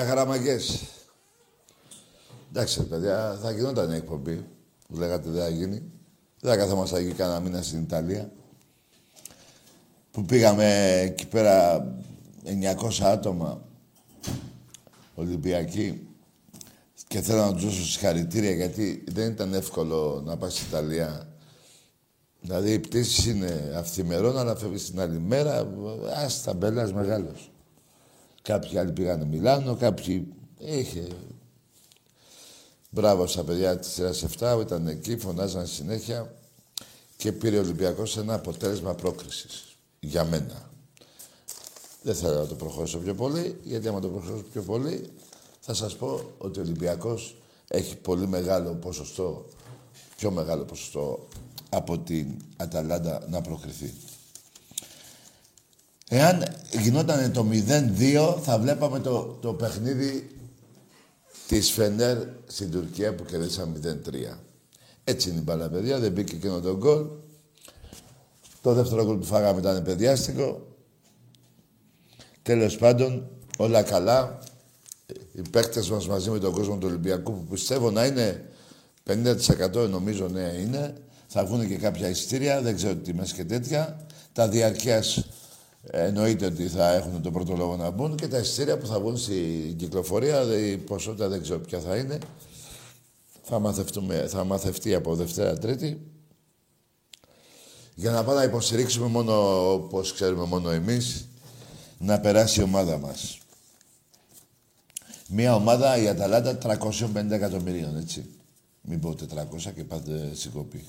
Για χαραμαγκές. Εντάξει, παιδιά, θα γινόταν η εκπομπή. Που λέγατε δεν θα γίνει. Δεν θα καθόμαστε εκεί κανένα μήνα στην Ιταλία. Που πήγαμε εκεί πέρα 900 άτομα Ολυμπιακοί και θέλω να τους δώσω συγχαρητήρια γιατί δεν ήταν εύκολο να πάει στην Ιταλία. Δηλαδή οι πτήσει είναι αυθημερών, αλλά φεύγεις την άλλη μέρα. Α τα μπέλας μεγάλος. Κάποιοι άλλοι πήγανε Μιλάνο, κάποιοι. Είχε. Μπράβο στα παιδιά της σειράς 7 ήταν εκεί, φωνάζαν συνέχεια και πήρε ο Ολυμπιακός ένα αποτέλεσμα πρόκρισης. Για μένα. Δεν θέλω να το προχωρήσω πιο πολύ, γιατί άμα το προχωρήσω πιο πολύ, θα σας πω ότι ο Ολυμπιακός έχει πολύ μεγάλο ποσοστό, πιο μεγάλο ποσοστό από την Αταλάντα να προκριθεί. Εάν γινόταν το 0-2, θα βλέπαμε το, το παιχνίδι της Φενέρ στην Τουρκία που κερδίσαμε 0-3. Έτσι είναι η μπάλα, παιδιά. Δεν μπήκε εκείνο το γκολ. Το δεύτερο γκολ που φάγαμε ήταν παιδιάστικο. Τέλος πάντων, όλα καλά. Οι παίκτες μας μαζί με τον κόσμο του Ολυμπιακού που πιστεύω να είναι 50% νομίζω ναι είναι. Θα βγουν και κάποια ειστήρια, δεν ξέρω τι μέσα και τέτοια. Τα διαρκείας εννοείται ότι θα έχουν τον πρώτο λόγο να μπουν και τα ειστήρια που θα βγουν στην κυκλοφορία, η ποσότητα δεν ξέρω ποια θα είναι. Θα, μαθευτούμε, θα μαθευτεί από Δευτέρα Τρίτη. Για να πάμε να υποστηρίξουμε μόνο, όπως ξέρουμε μόνο εμείς, να περάσει η ομάδα μας. Μία ομάδα, η Αταλάντα, 350 εκατομμυρίων, έτσι. Μην πω 400 και πάτε συγκοπή.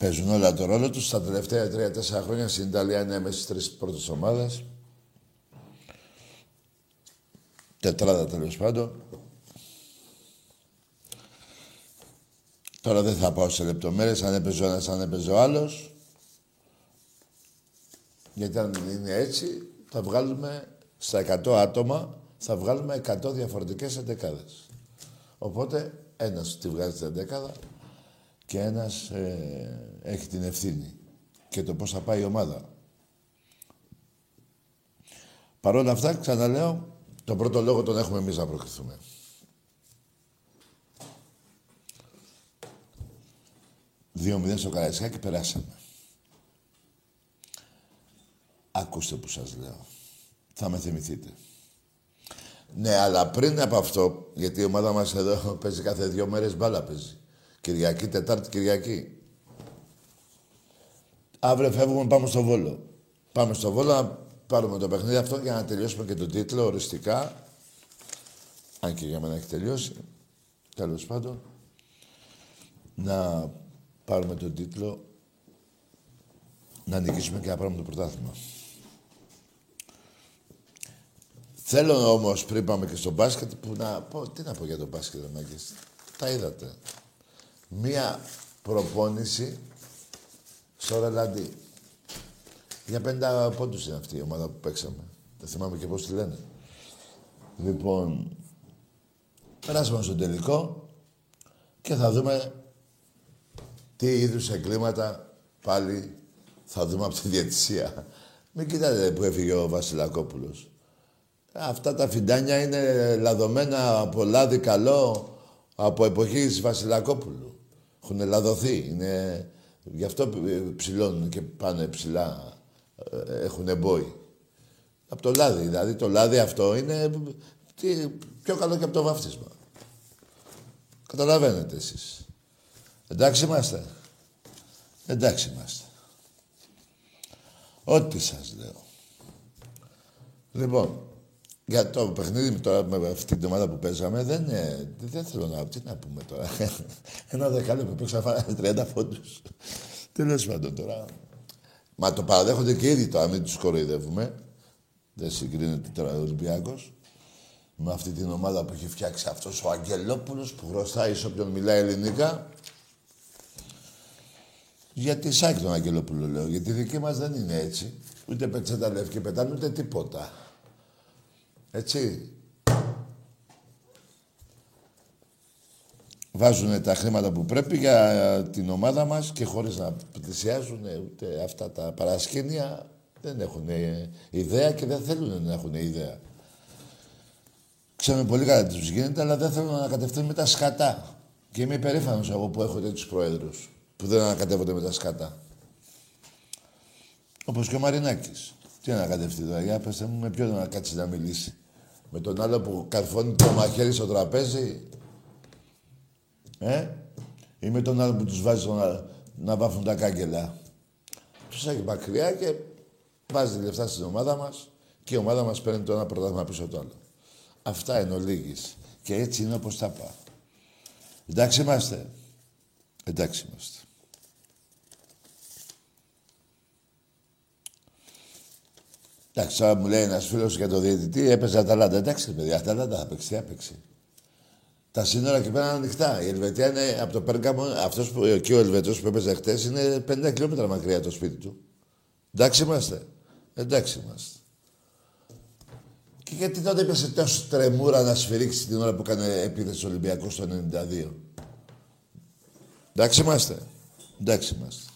Παίζουν όλα το ρόλο τους. Στα τελευταία 3-4 χρόνια στην Ιταλία είναι μέσα στις τρεις πρώτες ομάδες. Τετράδα τέλος πάντων. Τώρα δεν θα πάω σε λεπτομέρειες, αν έπαιζε ο ένας, αν έπαιζε ο άλλος. Γιατί αν είναι έτσι, θα βγάλουμε στα 100 άτομα, θα βγάλουμε 100 διαφορετικές εντεκάδες. Οπότε, ένας τη βγάζει την εντεκάδα και ένας ε, έχει την ευθύνη και το πώς θα πάει η ομάδα. Παρ' όλα αυτά, ξαναλέω, τον πρώτο λόγο τον έχουμε εμείς να προκριθούμε. Δύο μηδέν στο και περάσαμε. Ακούστε που σας λέω. Θα με θυμηθείτε. Ναι, αλλά πριν από αυτό, γιατί η ομάδα μας εδώ παίζει κάθε δύο μέρες μπάλα παίζει. Κυριακή, Τετάρτη, Κυριακή. Αύριο φεύγουμε, πάμε στο Βόλο. Πάμε στο Βόλο να πάρουμε το παιχνίδι αυτό για να τελειώσουμε και τον τίτλο οριστικά. Αν και για μένα έχει τελειώσει. Τέλος πάντων. Να πάρουμε τον τίτλο. Να νικήσουμε και να πάρουμε το πρωτάθλημα. Θέλω όμως πριν πάμε και στο μπάσκετ που να πω. Τι να πω για το μπάσκετ, Μάγκες. Τα είδατε. Μία προπόνηση στο Ρελαντί. Για πέντα πόντους είναι αυτή η ομάδα που παίξαμε. Δεν θυμάμαι και πώς τη λένε. Λοιπόν, περάσαμε στο τελικό και θα δούμε τι είδους εγκλήματα πάλι θα δούμε από τη διαιτησία. Μην κοιτάτε που έφυγε ο Βασιλακόπουλος. Αυτά τα φιντάνια είναι λαδωμένα από λάδι καλό από εποχής Βασιλακόπουλου. Έχουν λαδωθεί. Είναι... Γι' αυτό ψηλώνουν και πάνε ψηλά. Ε, Έχουν μπόι. Από το λάδι. Δηλαδή το λάδι αυτό είναι τι, πιο καλό και από το βαφτίσμα. Καταλαβαίνετε εσείς. Εντάξει είμαστε. Εντάξει είμαστε. Ό,τι σας λέω. Λοιπόν, για το παιχνίδι τώρα με αυτή την ομάδα που παίζαμε δεν, δεν θέλω να τι να πούμε τώρα. Ένα δεκάλεπτο που παίξα 30 φόντου. Τέλος πάντων τώρα. Μα το παραδέχονται και ήδη τώρα, μην τους κοροϊδεύουμε. Δεν συγκρίνεται τώρα ο Ολυμπιάκο με αυτή την ομάδα που έχει φτιάξει αυτός ο Αγγελόπουλος που χρωστάει σε όποιον μιλάει ελληνικά. Γιατί σάκι τον Αγγελόπουλο λέω. Γιατί η δική μας δεν είναι έτσι. Ούτε πετσέτα λευκή πετάνε ούτε τίποτα. Έτσι. Βάζουν τα χρήματα που πρέπει για την ομάδα μας και χωρίς να πλησιάζουν ούτε αυτά τα παρασκήνια δεν έχουν ιδέα και δεν θέλουν να έχουν ιδέα. Ξέρουμε πολύ καλά τι τους γίνεται, αλλά δεν θέλω να ανακατευτούν με τα σκατά. Και είμαι υπερήφανος εγώ που έχω τέτοιους προέδρους που δεν ανακατεύονται με τα σκατά. Όπως και ο Μαρινάκης. Τι ανακατευτεί τώρα, για πετε μου με ποιον να κάτσει να μιλήσει. Με τον άλλο που καρφώνει το μαχαίρι στο τραπέζι. Ε, ή με τον άλλο που τους βάζει να, να βάφουν τα κάγκελα. Τους έχει μακριά και βάζει λεφτά στην ομάδα μας και η ομάδα μας παίρνει το ένα πρωτάθλημα πίσω το άλλο. Αυτά είναι ο Λίγης. Και έτσι είναι όπως τα πάω. Εντάξει είμαστε. Εντάξει είμαστε. Εντάξει, τώρα μου λέει ένας φίλος για το διαιτητή, έπαιζε Αταλάντα. Εντάξει, παιδιά, Αταλάντα θα παίξει, έπαιξε. Τα σύνορα εκεί πέρα είναι ανοιχτά. Η Ελβετία είναι από το Πέργαμο, αυτός που εκεί ο Ελβετός που έπαιζε χτες είναι 50 χιλιόμετρα μακριά το σπίτι του. Εντάξει είμαστε. Εντάξει είμαστε. Και γιατί τότε έπεσε τόσο τρεμούρα να σφυρίξει την ώρα που έκανε επίθεση Ολυμπιακός το 92. Εντάξει είμαστε. Εντάξει είμαστε.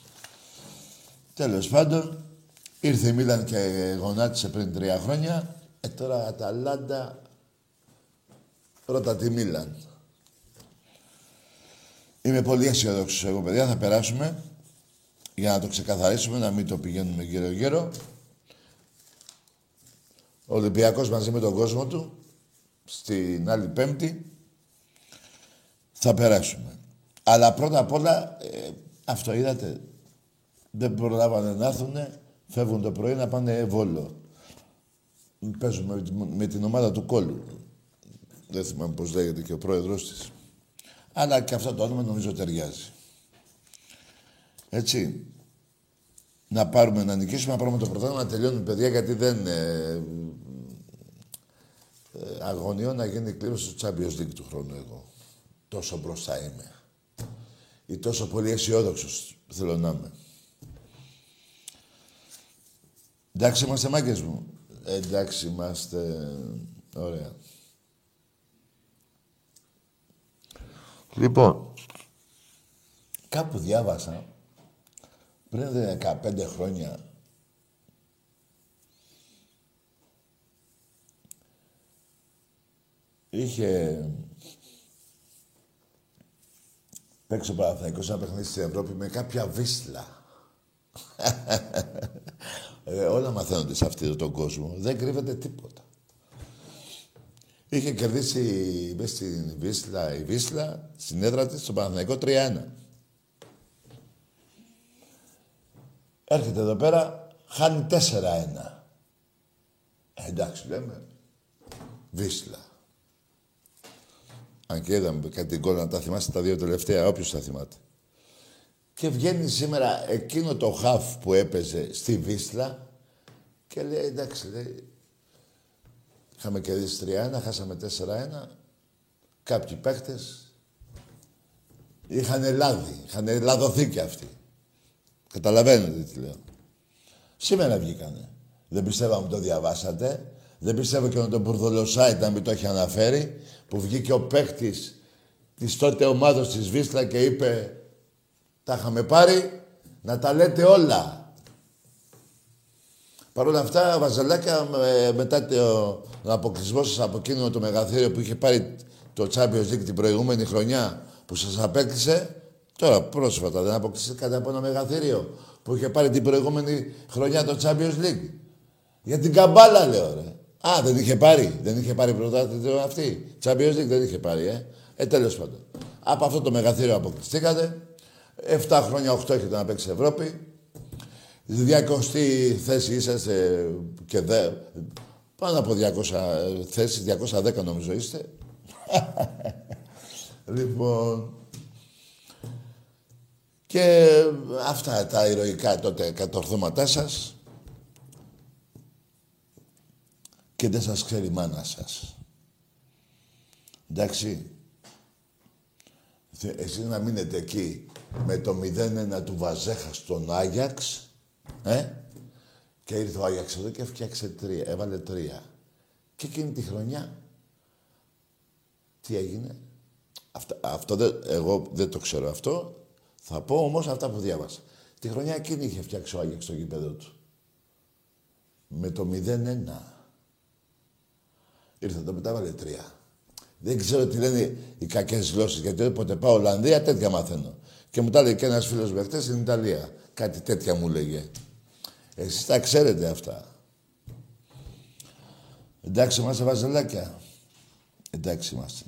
Τέλος πάντων, ήρθε η Μίλαν και γονάτισε πριν τρία χρόνια. Ε, τώρα Αταλάντα, ρώτα τη Μίλαν. Είμαι πολύ αισιοδόξο εγώ, παιδιά. Θα περάσουμε για να το ξεκαθαρίσουμε, να μην το πηγαίνουμε γύρω-γύρω. Ο Ολυμπιακός μαζί με τον κόσμο του, στην άλλη Πέμπτη, θα περάσουμε. Αλλά πρώτα απ' όλα, ε, αυτό είδατε, δεν προλάβανε να έρθουν, φεύγουν το πρωί να πάνε Βόλο. Παίζουμε με την ομάδα του Κόλλου. Δεν θυμάμαι πώς λέγεται και ο πρόεδρος της. Αλλά και αυτό το όνομα νομίζω ταιριάζει. Έτσι να πάρουμε, να νικήσουμε, να πάρουμε το πρωτάθλημα, να τελειώνουν παιδιά, γιατί δεν... Ε, ε, αγωνιώ να γίνει κλήρωση του Champions League του χρόνου εγώ. Τόσο μπροστά είμαι. Ή τόσο πολύ αισιόδοξος θέλω να είμαι. Εντάξει είμαστε μάγκες μου. Εντάξει είμαστε... Ωραία. Λοιπόν, κάπου διάβασα πριν 15 χρόνια είχε παίξει ο Παναθηναϊκός ένα παιχνίδι στην Ευρώπη με κάποια βίσλα. Ε, όλα μαθαίνονται σε αυτόν τον κόσμο. Δεν κρύβεται τίποτα. Είχε κερδίσει μέσα στην Βίσλα, η Βίσλα, στην έδρα της, στον Παναθηναϊκό 3-1. Έρχεται εδώ πέρα, χάνει 4-1. Ε, εντάξει, λέμε. Βίσλα. Αν και είδαμε κάτι γκολ να τα θυμάστε τα δύο τελευταία, όποιος τα θυμάται. Και βγαίνει σήμερα εκείνο το χαφ που έπαιζε στη Βίσλα και λέει, εντάξει, λέει, είχαμε κερδίσει 3-1, χάσαμε 4-1, κάποιοι παίχτες είχαν λάδι, είχαν λαδοθεί και αυτοί. Καταλαβαίνετε τι λέω. Σήμερα βγήκανε. Δεν πιστεύω να το διαβάσατε. Δεν πιστεύω και να τον Μπουρδολοσάιτ να μην το έχει αναφέρει. Που βγήκε ο παίκτης της τότε ομάδα της Βίσλα και είπε τα είχαμε πάρει να τα λέτε όλα. Παρ' όλα αυτά, Βαζελάκια, μετά τον αποκλεισμό σας από εκείνο το μεγαθύριο που είχε πάρει το Champions League την προηγούμενη χρονιά που σας απέκλεισε, Τώρα πρόσφατα δεν αποκλείστηκε από ένα μεγαθύριο που είχε πάρει την προηγούμενη χρονιά το Champions League. Για την καμπάλα λέω ρε. Α, δεν είχε πάρει. Δεν είχε πάρει πρωτάθλημα αυτή. Champions League δεν είχε πάρει, ε. Ε, τέλος πάντων. Από αυτό το μεγαθύριο αποκλειστήκατε. 7 χρόνια, 8 έχετε να παίξει Ευρώπη. 200 θέση είσαστε και δε... Πάνω από 200 θέσεις, 210 νομίζω είστε. λοιπόν, και αυτά τα ηρωικά τότε κατορθώματά σας και δεν σας ξέρει η μάνα σας. Εντάξει. Εσείς να μείνετε εκεί με το 0-1 του Βαζέχα στον Άγιαξ, ε, και ήρθε ο Άγιαξ εδώ και έφτιαξε τρία, έβαλε τρία. Και εκείνη τη χρονιά, τι έγινε; Αυτό, αυτό δεν, εγώ δεν το ξέρω αυτό. Θα πω όμως αυτά που διάβασα. Τη χρονιά εκείνη είχε φτιάξει ο Άγιαξ στο γήπεδο του. Με το 0-1. Ήρθε το μετά, βάλε τρία. Δεν ξέρω τι λένε οι κακές γλώσσες. Γιατί όποτε πάω Ολλανδία τέτοια μαθαίνω. Και μου τα λέει και ένας φίλος με χτε στην Ιταλία. Κάτι τέτοια μου λέγε. Εσείς τα ξέρετε αυτά. Εντάξει, είμαστε βαζελάκια. Εντάξει είμαστε.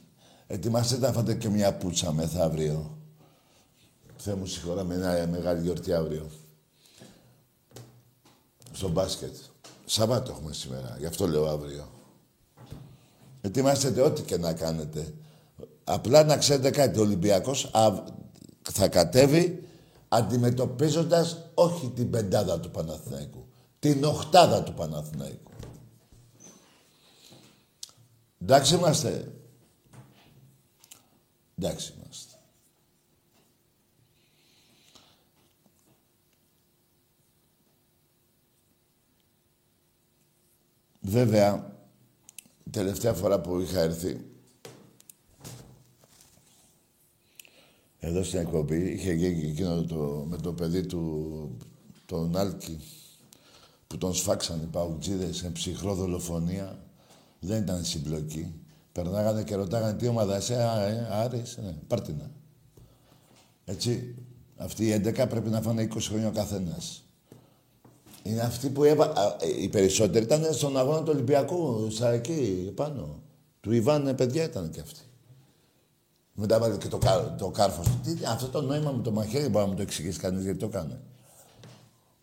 Ετοιμαστείτε να φάτε και μια πουτσα μεθαύριο. Θεέ μου συγχωρά με μια μεγάλη γιορτή αύριο. Στο μπάσκετ. Σαββάτο έχουμε σήμερα, γι' αυτό λέω αύριο. Ετοιμάστε ό,τι και να κάνετε. Απλά να ξέρετε κάτι, ο Ολυμπιακός θα κατέβει αντιμετωπίζοντας όχι την πεντάδα του Παναθηναϊκού, την οχτάδα του Παναθηναϊκού. Εντάξει είμαστε. Εντάξει είμαστε. Βέβαια, τελευταία φορά που είχα έρθει, εδώ στην εκπομπή, είχε γίνει εκείνο το, με το παιδί του, τον Άλκη, που τον σφάξαν οι παουτζίδες σε ψυχρό δολοφονία. Δεν ήταν συμπλοκή. Περνάγανε και ρωτάγανε τι ομάδα είσαι, α, ε, Άρης, ναι, Πάρτινα. Έτσι, αυτοί οι 11 πρέπει να φάνε 20 χρόνια ο καθένας. Είναι αυτοί που έβα... Ε, οι περισσότεροι ήταν στον αγώνα του Ολυμπιακού, στα εκεί πάνω. Του Ιβάν, παιδιά ήταν και αυτοί. Μετά βάλε και το, το κάρφος Τι, αυτό το νόημα με το μαχαίρι μπορεί να μου το εξηγήσει κανείς γιατί το κάνει.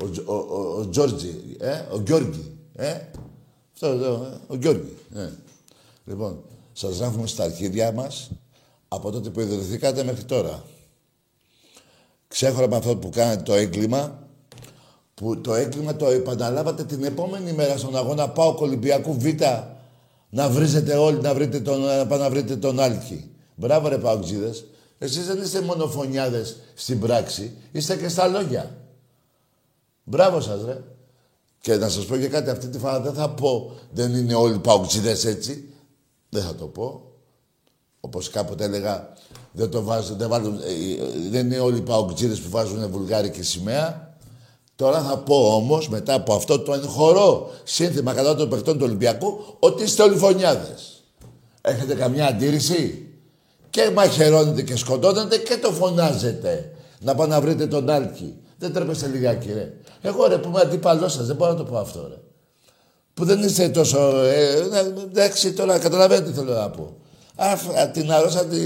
Ο, ο, ο, ο Τζόρτζι, ε, ο Γιώργη, ε. Αυτό εδώ, ε, ο Γιώργη. Ε. Λοιπόν, σας γράφουμε στα αρχίδια μας από τότε που ιδρυθήκατε μέχρι τώρα. Ξέχωρα με αυτό που κάνετε το έγκλημα, που το έγκλημα το επαναλάβατε την επόμενη μέρα στον αγώνα Πάο Ολυμπιακού Β να βρίζετε όλοι, να, βρείτε τον, να βρείτε τον Άλκη. Μπράβο ρε Παουτζίδες. Εσείς δεν είστε μόνο φωνιάδες στην πράξη, είστε και στα λόγια. Μπράβο σας ρε. Και να σας πω και κάτι, αυτή τη φορά δεν θα πω δεν είναι όλοι Παουτζίδες έτσι. Δεν θα το πω. Όπως κάποτε έλεγα, δεν το βάζουν, δεν, βάλουν, ε, ε, δεν είναι όλοι οι Παουτζίδες που βάζουν βουλγάρικη σημαία. Τώρα θα πω όμως, μετά από αυτό το εγχωρό σύνθημα κατά των παιχτών του Ολυμπιακού, ότι είστε όλοι φωνιάδε. Έχετε καμιά αντίρρηση; Και μαχαιρώνετε και σκοτώνετε και το φωνάζετε. Να πάω να βρείτε τον Άλκη. Δεν τρέπεστε λιγάκι, ρε. Εγώ ρε που είμαι αντίπαλός σας, δεν μπορώ να το πω αυτό, ρε. Που δεν είστε τόσο. Ε, εντάξει, τώρα καταλαβαίνετε τι θέλω να πω. Α, την αρρώσα τη,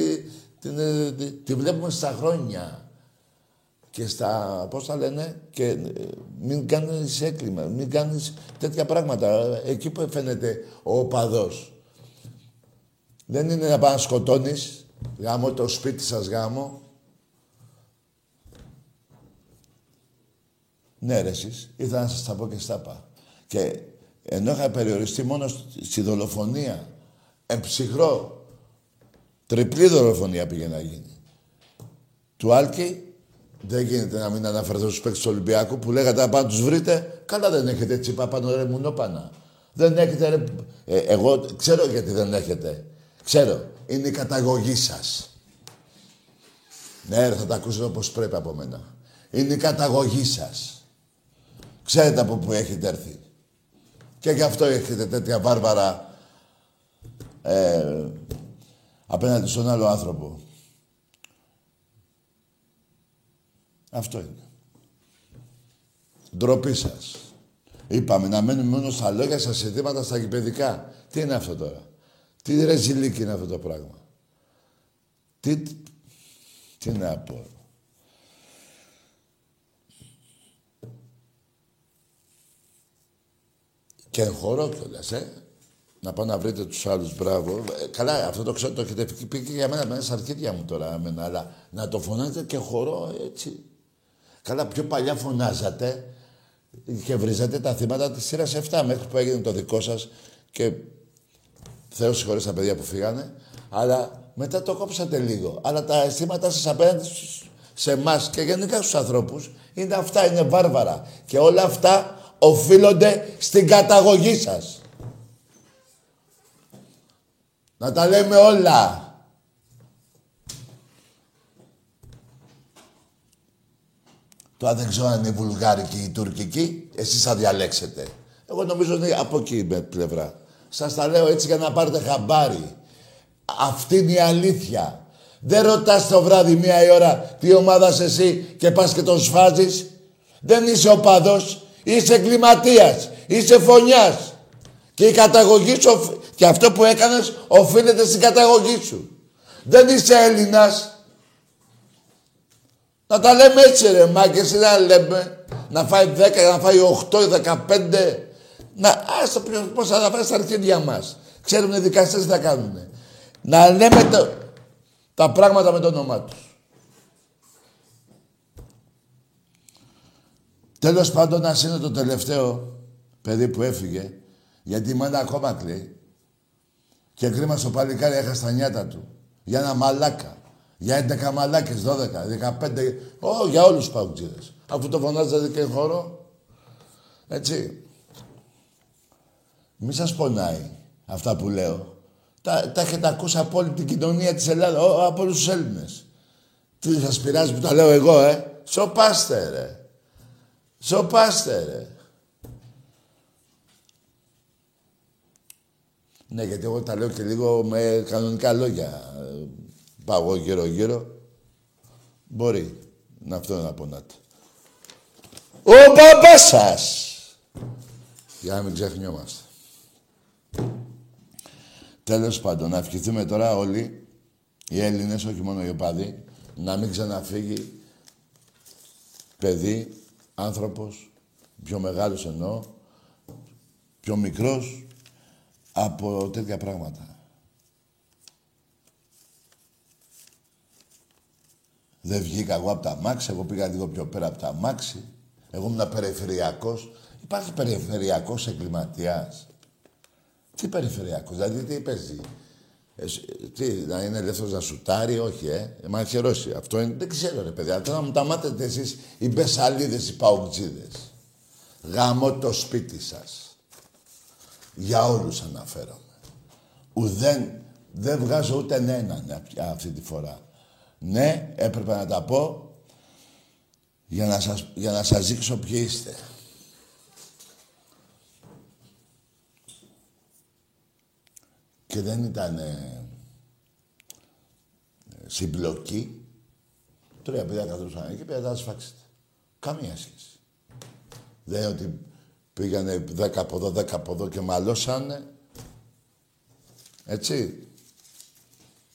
την, ε, τη, τη βλέπουμε στα χρόνια και στα, πώς θα λένε, και ε, μην κάνεις έκλειμα, μην κάνεις τέτοια πράγματα. Εκεί που φαίνεται ο οπαδός. Δεν είναι να πας να σκοτώνεις, γάμο το σπίτι σας γάμο. Ναι ρε εσείς, ήθελα να σας τα πω και στα πά. Και ενώ είχα περιοριστεί μόνο στη δολοφονία, εμψυχρό, τριπλή δολοφονία πήγε να γίνει. Του Άλκη δεν γίνεται να μην αναφερθώ στους παίκτες του Ολυμπιακού που λέγατε να πάνε τους βρείτε. Καλά δεν έχετε τσίπα πάνω ρε μουνόπανα. Δεν έχετε ρε... Ε, εγώ ξέρω γιατί δεν έχετε. Ξέρω. Είναι η καταγωγή σας. Ναι, θα τα ακούσετε όπως πρέπει από μένα. Είναι η καταγωγή σας. Ξέρετε από πού έχετε έρθει. Και γι' αυτό έχετε τέτοια βάρβαρα ε, απέναντι στον άλλο άνθρωπο. Αυτό είναι. Ντροπή σας. Είπαμε να μένουμε μόνο στα λόγια, στα συνθήματα, στα γηπαιδικά. Τι είναι αυτό τώρα; Τι ρεζιλίκι είναι αυτό το πράγμα; Τι, τι να πω. Και εγχωρώ κιόλας, ε. Να πάω να βρείτε τους άλλους, μπράβο. Ε, καλά, αυτό το ξέρω, το έχετε πει και για μένα, μέσα στα αρχίδια μου τώρα, εμένα, αλλά να το φωνάζετε και χωρώ έτσι. Καλά, πιο παλιά φωνάζατε και βρίζατε τα θύματα της σειράς 7 μέχρι που έγινε το δικό σας και Θεός συγχωρείς τα παιδιά που φύγανε. Αλλά μετά το κόψατε λίγο. Αλλά τα αισθήματά σας απέναντι σε εμάς και γενικά στους ανθρώπους είναι αυτά, είναι βάρβαρα. Και όλα αυτά οφείλονται στην καταγωγή σας. Να τα λέμε όλα. Τώρα δεν ξέρω αν είναι βουλγάρικη ή τουρκική. Εσείς θα διαλέξετε. Εγώ νομίζω ότι από εκεί με πλευρά. Σας τα λέω έτσι για να πάρετε χαμπάρι. Αυτή είναι η αλήθεια. Δεν ρωτάς το βράδυ μία η ώρα τι ομάδα είσαι εσύ και πας και τον σφάζεις. Δεν είσαι οπαδός. Είσαι εγκληματίας. Είσαι φωνιάς. Και η καταγωγή σου, και αυτό που έκανες, οφείλεται στην καταγωγή σου. Δεν είσαι Έλληνας. Να τα λέμε έτσι ρε μάγκες, να λέμε. Να φάει 10, να φάει 8, 15. Να, άστο πώς θα τα φάει στα αρχίδια μας. Ξέρουν οι δικαστές τι θα κάνουν. Να λέμε το, τα πράγματα με το όνομά τους. Τέλος πάντων, να είναι το τελευταίο παιδί που έφυγε, γιατί η μάνα ακόμα κλαίει. Και κρίμα στο παλικάρι έχασε τα νιάτα του. Για ένα μαλάκα. Για 11 μαλάκες, 12, 15. Ω, για όλους τους παουτζίδες. Αφού το φωνάζατε και χώρο. Έτσι. Μη σας πονάει αυτά που λέω. Τα, τα έχετε ακούσει από όλη την κοινωνία της Ελλάδας, από όλους τους Έλληνες. Τι σας πειράζει που τα λέω εγώ, ε; Σοπάστε, ρε. Σοπάστε, ρε. Ναι, γιατί εγώ τα λέω και λίγο με κανονικά λόγια. Πάω εγώ γύρω-γύρω. Μπορεί να αυτό να πονάτε. Ο μπαμπάς σας! Για να μην ξεχνιόμαστε. Τέλος πάντων, να ευχηθούμε τώρα όλοι οι Έλληνες, όχι μόνο οι οπαδοί, να μην ξαναφύγει παιδί, άνθρωπος, πιο μεγάλος εννοώ, πιο μικρός, από τέτοια πράγματα. Δεν βγήκα εγώ από τα μάξι, εγώ πήγα λίγο πιο πέρα από τα μάξι. Εγώ ήμουν περιφερειακός. Υπάρχει περιφερειακός εγκληματίας. Τι περιφερειακός, δηλαδή τι παίζει; Ε, τι, να είναι ελεύθερος να σουτάρει, όχι, ε. ε μα χαιρώσει. Αυτό είναι, δεν ξέρω, ρε παιδιά. Θέλω να μου τα μάθετε εσείς οι μπεσαλίδες, οι παουτζίδες. Γαμώ το σπίτι σας. Για όλους αναφέρομαι. Ουδέν, δεν βγάζω ούτε έναν αυτή τη φορά. Ναι, έπρεπε να τα πω για να σας, για να σας δείξω ποιοι είστε. Και δεν ήταν ε, συμπλοκή. Τρία παιδιά καθόσαν εκεί, πήγατε να σφάξετε. Καμία σχέση. Δεν είναι ότι πήγανε δέκα από εδώ, δέκα από εδώ και μαλώσανε. Έτσι.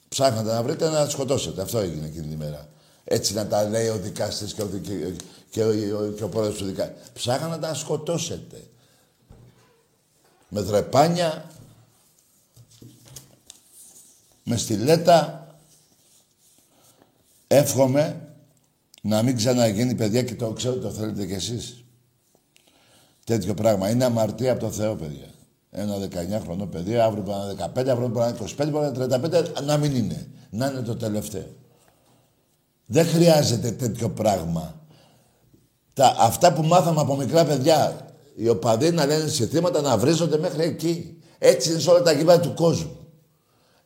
Ψάχνατε να βρείτε να σκοτώσετε. Αυτό έγινε εκείνη την ημέρα. Έτσι να τα λέει ο δικαστής και ο, και, και, ο, και ο πρόεδρος του δικαστή. Ψάχνατε να τα σκοτώσετε. Με δρεπάνια, με στιλέτα. Εύχομαι να μην ξαναγίνει παιδιά και το ξέρω το θέλετε κι εσείς. Τέτοιο πράγμα. Είναι αμαρτία από το Θεό, παιδιά. Ένα 19 χρονό παιδί, αύριο μπορεί να είναι 15, αύριο μπορεί να είναι 25, μπορεί να είναι 35, να μην είναι. Να είναι το τελευταίο. Δεν χρειάζεται τέτοιο πράγμα. Τα, αυτά που μάθαμε από μικρά παιδιά, οι οπαδοί να λένε συστήματα να βρίζονται μέχρι εκεί. Έτσι είναι σε όλα τα γήπεδα του κόσμου.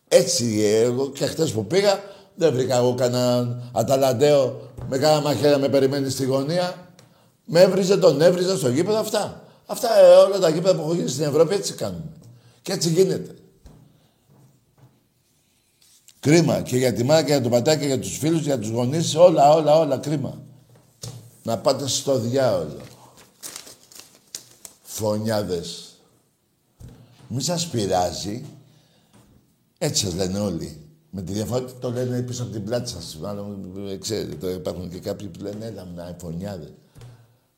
Έτσι εγώ και χτες που πήγα, δεν βρήκα εγώ κανέναν αταλαντέο με κάνα μαχαίρια με περιμένει στη γωνία. Με έβριζε, τον έβριζε στο γήπεδο αυτά. Αυτά ε, όλα τα γήπεδα που έχω γίνει στην Ευρώπη έτσι κάνουν. Και έτσι γίνεται. Κρίμα. Και για τη μάνα και για τον πατέρα και για τους φίλους, για τους γονείς, όλα, όλα, όλα, κρίμα. Να πάτε στο διάολο. Φωνιάδες. Μη σας πειράζει. Έτσι σας λένε όλοι. Με τη διαφορά ότι το λένε πίσω από την πλάτη σας. Μάλλον, ε, ξέρετε, υπάρχουν και κάποιοι που λένε, έλα, να φωνιάδες.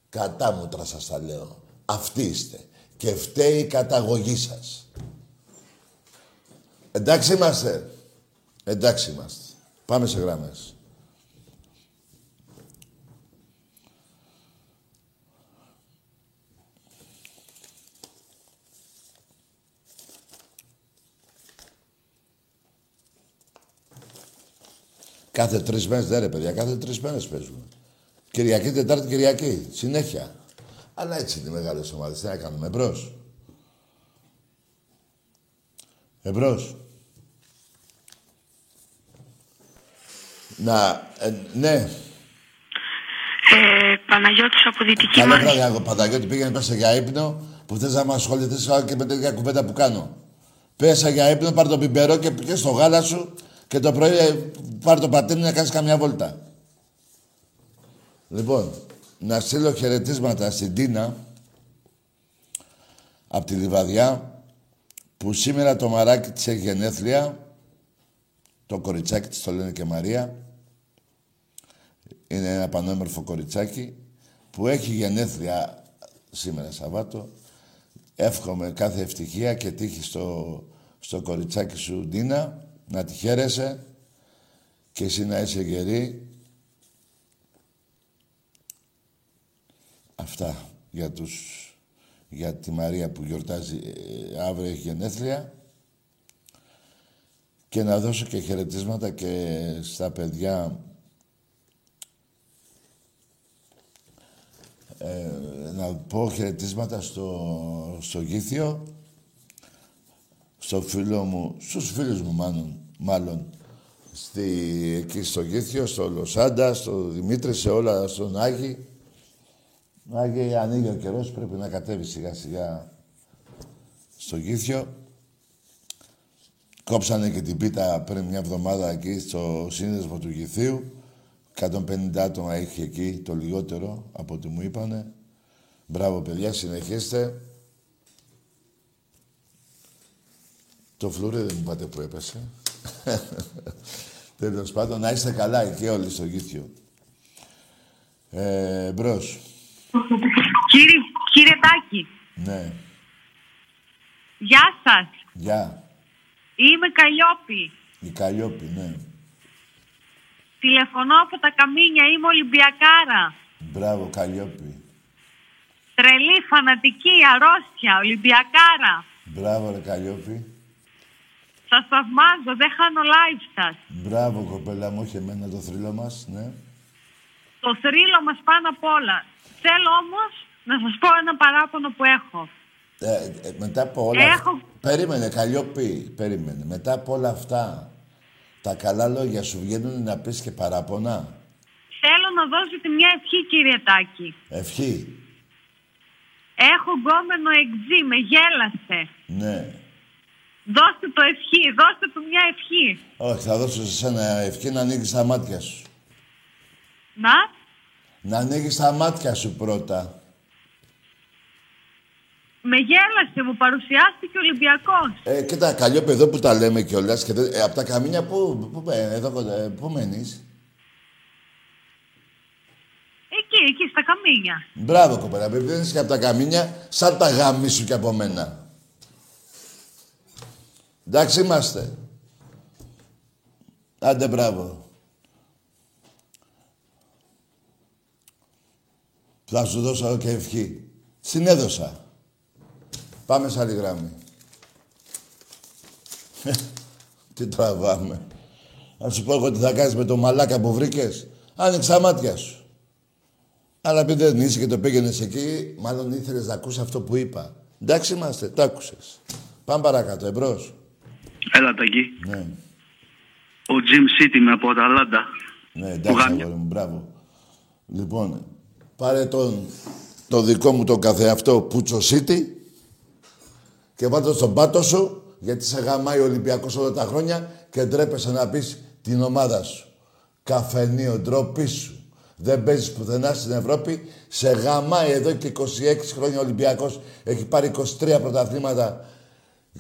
Κατάμουτρα σας τα λέω. Αυτοί είστε. Και φταίει η καταγωγή σας. Εντάξει είμαστε. Εντάξει είμαστε. Πάμε σε γράμμες. Κάθε τρεις μέρες, δεν ρε παιδιά, κάθε τρεις μέρες παίζουμε. Κυριακή, Τετάρτη, Κυριακή. Συνέχεια. Αλλά έτσι είναι οι μεγάλες ομάδες. Τι να κάνουμε, εμπρός. Εμπρός. Να, ε, ναι. Ε, Παναγιώτης από Δυτική Καλό βράδυ, Παναγιώτη. Πήγαινε πέσα για ύπνο που θες να με ασχοληθείς και με τέτοια κουβέντα που κάνω. Πέσα για ύπνο, πάρ το πιπερό και πήγε στο γάλα σου και το πρωί ε, πάρ το πατίνι να κάνεις καμιά βόλτα. Λοιπόν, να στείλω χαιρετίσματα στην Τίνα από τη Λιβαδιά που σήμερα το μαράκι της έχει γενέθλια. Το κοριτσάκι της το λένε και Μαρία. Είναι ένα πανέμορφο κοριτσάκι που έχει γενέθλια σήμερα Σαββάτο. Εύχομαι κάθε ευτυχία και τύχη στο, στο κοριτσάκι σου Ντίνα να τη χαίρεσαι και εσύ να είσαι γερή Αυτά για, τους, για τη Μαρία που γιορτάζει ε, αύριο έχει γενέθλια. Και να δώσω και χαιρετίσματα και στα παιδιά ε, να πω χαιρετίσματα στο, στο Γήθιο, στο φίλο μου, στους φίλους μου μάλλον, μάλλον στη, εκεί στο Γήθιο, στο Λοσάντα, στο Δημήτρη, σε όλα, στον Άγη, και ανοίγει ο καιρός, πρέπει να κατέβει σιγά σιγά στο Γήθιο. Κόψανε και την πίτα πριν μια εβδομάδα εκεί στο σύνδεσμο του Γηθίου. 150 άτομα έχει εκεί, το λιγότερο από ό,τι μου είπανε. Μπράβο παιδιά, συνεχίστε. Το φλουρί δεν μου πάτε που έπεσε. Τέλος πάντων, να είστε καλά εκεί όλοι στο Γήθιο. Ε, μπρος. Κύριε, κύριε Τάκη. Ναι. Γεια σας. Γεια. Είμαι Καλλιόπη. Η Καλλιόπη, ναι. Τηλεφωνώ από τα Καμίνια, είμαι Ολυμπιακάρα. Μπράβο, Καλλιόπη. Τρελή, φανατική, αρρώστια, Ολυμπιακάρα. Μπράβο, ρε Καλλιόπη. Σας θαυμάζω, δεν χάνω live σας. Μπράβο, κοπέλα μου, όχι εμένα το θρύλο μας, ναι. Το θρύλο μας πάνω απ' όλα. Θέλω όμως να σας πω ένα παράπονο που έχω. Ε, ε, μετά από όλα Έχω... Περίμενε, Καλλιόπη, περίμενε. Μετά από όλα αυτά, τα καλά λόγια σου βγαίνουν να πεις και παράπονα; Θέλω να δώσετε μια ευχή, κύριε Τάκη. Ευχή. Έχω γκόμενο εξή, με γέλασε. Ναι. Δώστε το ευχή, δώστε του μια ευχή. Όχι, θα δώσω σε σένα ευχή να ανοίγεις τα μάτια σου. Να; Να ανοίγεις τα μάτια σου πρώτα. Με γέλασε, μου παρουσιάστηκε ο Ολυμπιακός. Ε, κοίτα, καλό παιδό που τα λέμε κιόλας. Ε, από τα καμίνια πού, πού, εδώ, κοντά, ε, πού μένεις; Εκεί, εκεί, στα καμίνια. Μπράβο, κοπέλα. Επειδή και από τα καμίνια, σαν τα γάμι σου κι από μένα. Εντάξει είμαστε. Άντε, μπράβο. Θα σου δώσω και ευχή. Συνέδωσα. Πάμε σε άλλη γράμμη. τι τραβάμε. Να σου πω εγώ τι θα κάνεις με το μαλάκα που βρήκες. Άνοιξε τα μάτια σου. Αλλά επειδή δεν είσαι και το πήγαινες εκεί, μάλλον ήθελες να ακούσεις αυτό που είπα. Εντάξει είμαστε, το άκουσες. Πάμε παρακάτω, εμπρός. Έλα, Τακί. Ναι. Ο Jim City με από Αταλάντα. Ναι, εντάξει, αγόρι μου, μπράβο. Λοιπόν, πάρε τον, το δικό μου το καθεαυτό Πούτσο City και βάλτε στον πάτο σου, γιατί σε γαμάει ο Ολυμπιακός όλα τα χρόνια και ντρέπεσαι να πεις την ομάδα σου. Καφενείο, ντροπή σου. Δεν παίζεις πουθενά στην Ευρώπη. Σε γαμάει εδώ και 26 χρόνια ο Ολυμπιακός. Έχει πάρει 23 πρωταθλήματα,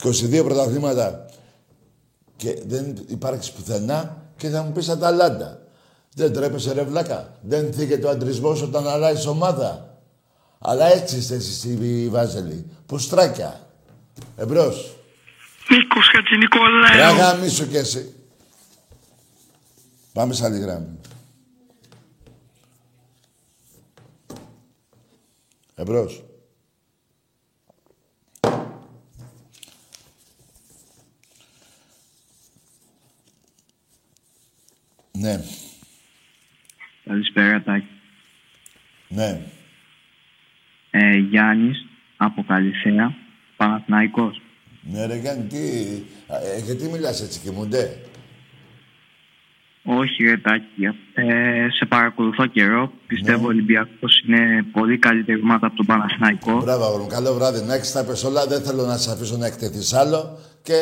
22 πρωταθλήματα και δεν υπάρχει πουθενά και θα μου πεις Αταλάντα. Δεν τρέπεσαι ρε βλάκα. Δεν θίγεται ο αντρισμός όταν αλλάζει ομάδα. Αλλά έτσι είστε εσείς στη Βάζελη. Πουστράκια. Εμπρός. Νίκος Χατζηνικολάου. Ράγα μίσου κι εσύ. Πάμε σε άλλη γράμμη. Εμπρός. Ναι. Καλησπέρα, Τάκη. Ναι. Ε, Γιάννης, από Καλυθέα, Παναθηναϊκός. Ναι ρε Γιάννη, τι... Ε, γιατί μιλάς έτσι και μουντέ. Όχι, ρε Τάκη. Ε, σε παρακολουθώ καιρό. Πιστεύω Ναι. ο Ολυμπιακός είναι πολύ καλύτερη ομάδα από τον Παναθηναϊκό. Μπράβο, αγόρι μου. Καλό βράδυ. Να έχεις τα πες όλα. Δεν θέλω να σε αφήσω να εκτεθείς άλλο. και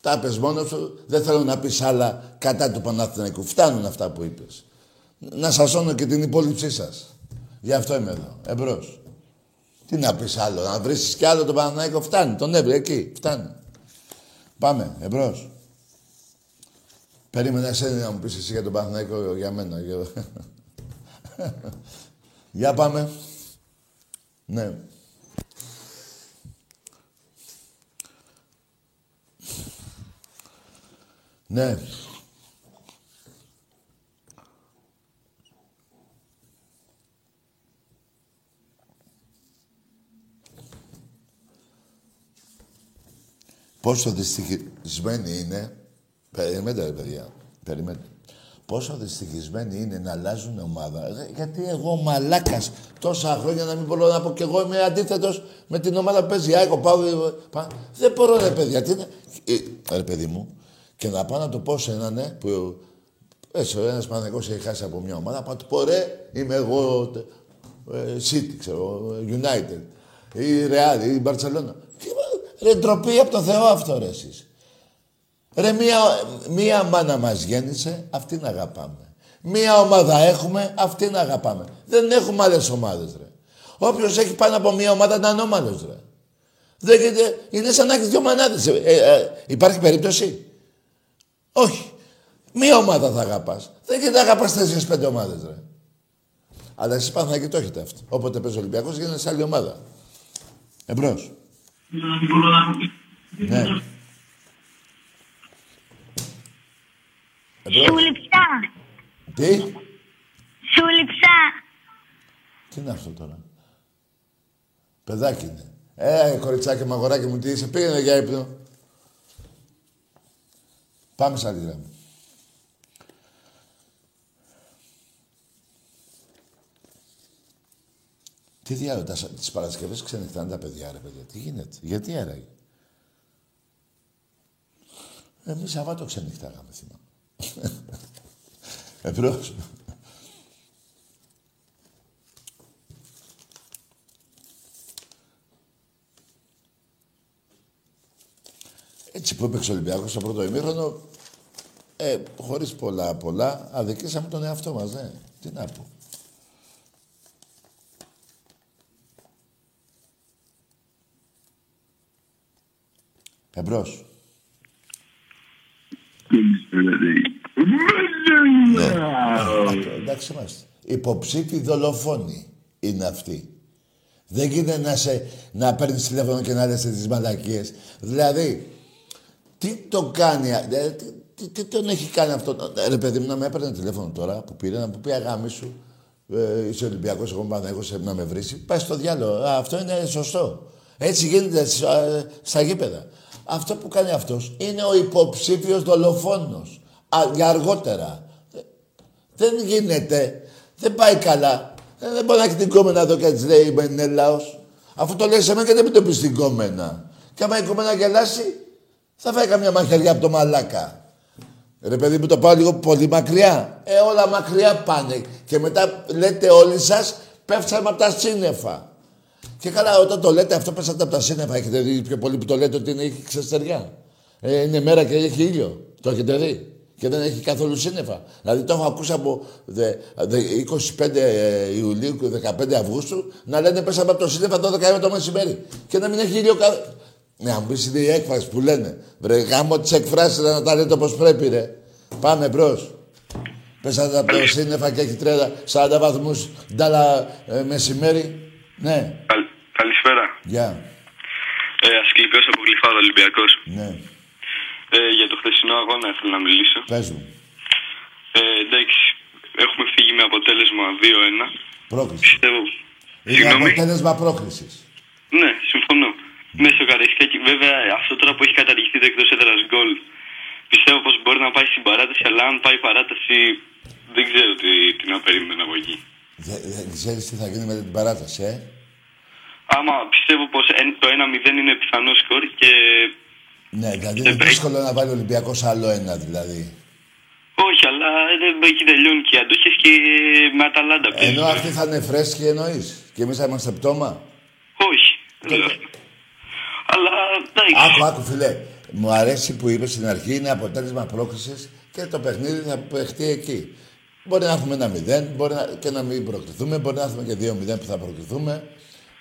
τα πες μόνος σου. Δεν θέλω να πεις άλλα κατά του Παναθηναϊκού. Φτάνουν αυτά που είπες. Να σασώνω και την υπόλοιψή σας. Γι' αυτό είμαι εδώ. Εμπρός. Τι να πεις άλλο, να βρίσεις κι άλλο τον Παναθηναϊκό. Φτάνει, τον έβρι εκεί. Φτάνει. Πάμε, εμπρός. Περίμενα εσένα να μου πεις εσύ για τον Παναθηναϊκό για μένα. Για... για πάμε. Ναι. Ναι. Πόσο δυστυχισμένοι είναι, περιμένετε ρε παιδιά, περιμένετε. Πόσο δυστυχισμένοι είναι να αλλάζουν ομάδα. Ε, Γιατί εγώ μαλάκας τόσα χρόνια να μην μπορώ να πω κι εγώ είμαι αντίθετος με την ομάδα που παίζει. Άικο, πάω, ε, πά. Δεν μπορώ ρε παιδιά. Τι είναι. Ε, ρε παιδί μου, και να πάω να το πω σε έναν ναι, που έτσι, ο ένας Παναγικός έχει χάσει από μια ομάδα, πάω του πω ρε, είμαι εγώ ε, City, ξέρω, United, ή Real, ή Barcelona. Τι, ρε, ντροπή από το Θεό αυτό ρε εσείς. Ρε, μία, μία μάνα μας γέννησε, αυτήν αγαπάμε. Μία ομάδα έχουμε, αυτήν αγαπάμε. Δεν έχουμε άλλες ομάδες, ρε. Όποιος έχει πάνω από μία ομάδα είναι ανώμαλος, ρε. Δεν, είναι σαν να έχεις δύο μανάδες. Ε, ε, υπάρχει περίπτωση; Όχι. Μία ομάδα θα αγαπάς. Δεν γίνεται να αγαπάς τέσσερι-πέντε ομάδες, ρε. Αλλά εσείς και το έχετε αυτό. Όποτε παίζει ο Ολυμπιακός γίνεται σε άλλη ομάδα. Εμπρός. Ναι. Σου λειψά. Τι; Σου λειψά. Τι είναι αυτό τώρα; Παιδάκι είναι. Ε, κοριτσάκι μου, αγοράκι μου, τι είσαι, πήγαινε για ύπνο. Πάμε σε άλλη γραμμή. Τι διάλογο, τις Παρασκευές ξενυχτάνε τα παιδιά, ρε παιδιά. Τι γίνεται, γιατί άραγε. Εμείς Σαββάτο ξενυχτάγαμε, θυμάμαι. Εμπρός. Έτσι που έπαιξε ο Ολυμπιακός στο πρώτο ημίχρονο, ε, χωρίς πολλά πολλά, αδικήσαμε τον εαυτό μας, ναι. Τι να πω. Εμπρός. Ναι. Εντάξει είμαστε. Υποψήφοι δολοφόνοι είναι αυτοί. Δεν γίνεται να, σε, να παίρνεις τηλέφωνο και να λες τις μαλακίες. Δηλαδή, τι το κάνει, ε, τι, τι, τι, τον έχει κάνει αυτό. Ε, ρε παιδί μου, να με έπαιρνε τηλέφωνο τώρα που πήρε, να μου πει αγάμι σου, ε, είσαι Ολυμπιακός, εγώ πάνω, εγώ σε να με βρεις. Πάει στο διάλογο. αυτό είναι σωστό. Έτσι γίνεται στα γήπεδα. Αυτό που κάνει αυτός είναι ο υποψήφιος δολοφόνος. Για αργότερα. Δεν γίνεται. Δεν πάει καλά. Ε, δεν μπορεί να έχει την κόμενα εδώ και έτσι λέει είμαι λαός. Αφού το λέει σε μένα και δεν με το πει την κόμενα. Και άμα η κόμενα γελάσει, θα φάει καμιά μαχαιριά από το μαλάκα. Ρε παιδί μου το πάω λίγο πολύ μακριά. Ε, όλα μακριά πάνε. Και μετά λέτε όλοι σας, πέφταμε από τα σύννεφα. Και καλά, όταν το λέτε αυτό πέσατε από τα σύννεφα, έχετε δει πιο πολύ που το λέτε ότι είναι, έχει ξεστεριά. Ε, είναι μέρα και έχει ήλιο. Το έχετε δει. Και δεν έχει καθόλου σύννεφα. Δηλαδή το έχω ακούσει από 25 Ιουλίου και 15 Αυγούστου να λένε πέσαμε από το σύννεφα 12 ώρα το μεσημέρι. Και να μην έχει ήλιο ναι, αν πεις είναι η έκφραση που λένε. Βρε γάμο τις εκφράσεις να τα λέτε όπως πρέπει ρε. Πάμε μπρος. Πέσατε από το σύννεφα και έχει 30, 40 βαθμούς ντάλα ε, μεσημέρι. Ναι. Καλ, καλησπέρα. Γεια. Yeah. Ε, Ασκληπιός από Γλυφάδα Ολυμπιακός. Ναι. Ε, για το χθεσινό αγώνα ήθελα να μιλήσω. Πες μου. Ε, εντάξει, έχουμε φύγει με αποτέλεσμα 2-1. Πρόκληση. Πιστεύω. Είναι Συγγνώμη. αποτέλεσμα πρόκλησης. Ναι, συμφωνώ. Μέσω Καραϊσκάκη, βέβαια αυτό τώρα που έχει καταργηθεί το εκτός έδρας γκολ. Πιστεύω πως μπορεί να πάει στην παράταση, αλλά αν πάει παράταση, δεν ξέρω τι, τι να περιμένω από εκεί. Δεν δε, ξέρεις τι θα γίνει με την παράταση, ε; Άμα πιστεύω πως το 1-0 είναι πιθανό σκορ και. Ναι, δηλαδή είναι δύσκολο να βάλει ο Ολυμπιακός άλλο ένα δηλαδή. Όχι, αλλά δεν έχει τελειώνει και οι αντοχές και με Αταλάντα παίζει. Ενώ αυτοί θα είναι φρέσκοι εννοείς; Και εμείς θα είμαστε πτώμα; Όχι. Τότε... Αλλά εντάξει. Άκου, άκου, φιλέ. Μου αρέσει που είπες στην αρχή είναι αποτέλεσμα πρόκληση και το παιχνίδι θα παιχτεί εκεί. Μπορεί να έχουμε ένα 0, μπορεί να, και να μην προκριθούμε, μπορεί να έχουμε και 2-0 που θα προκριθούμε.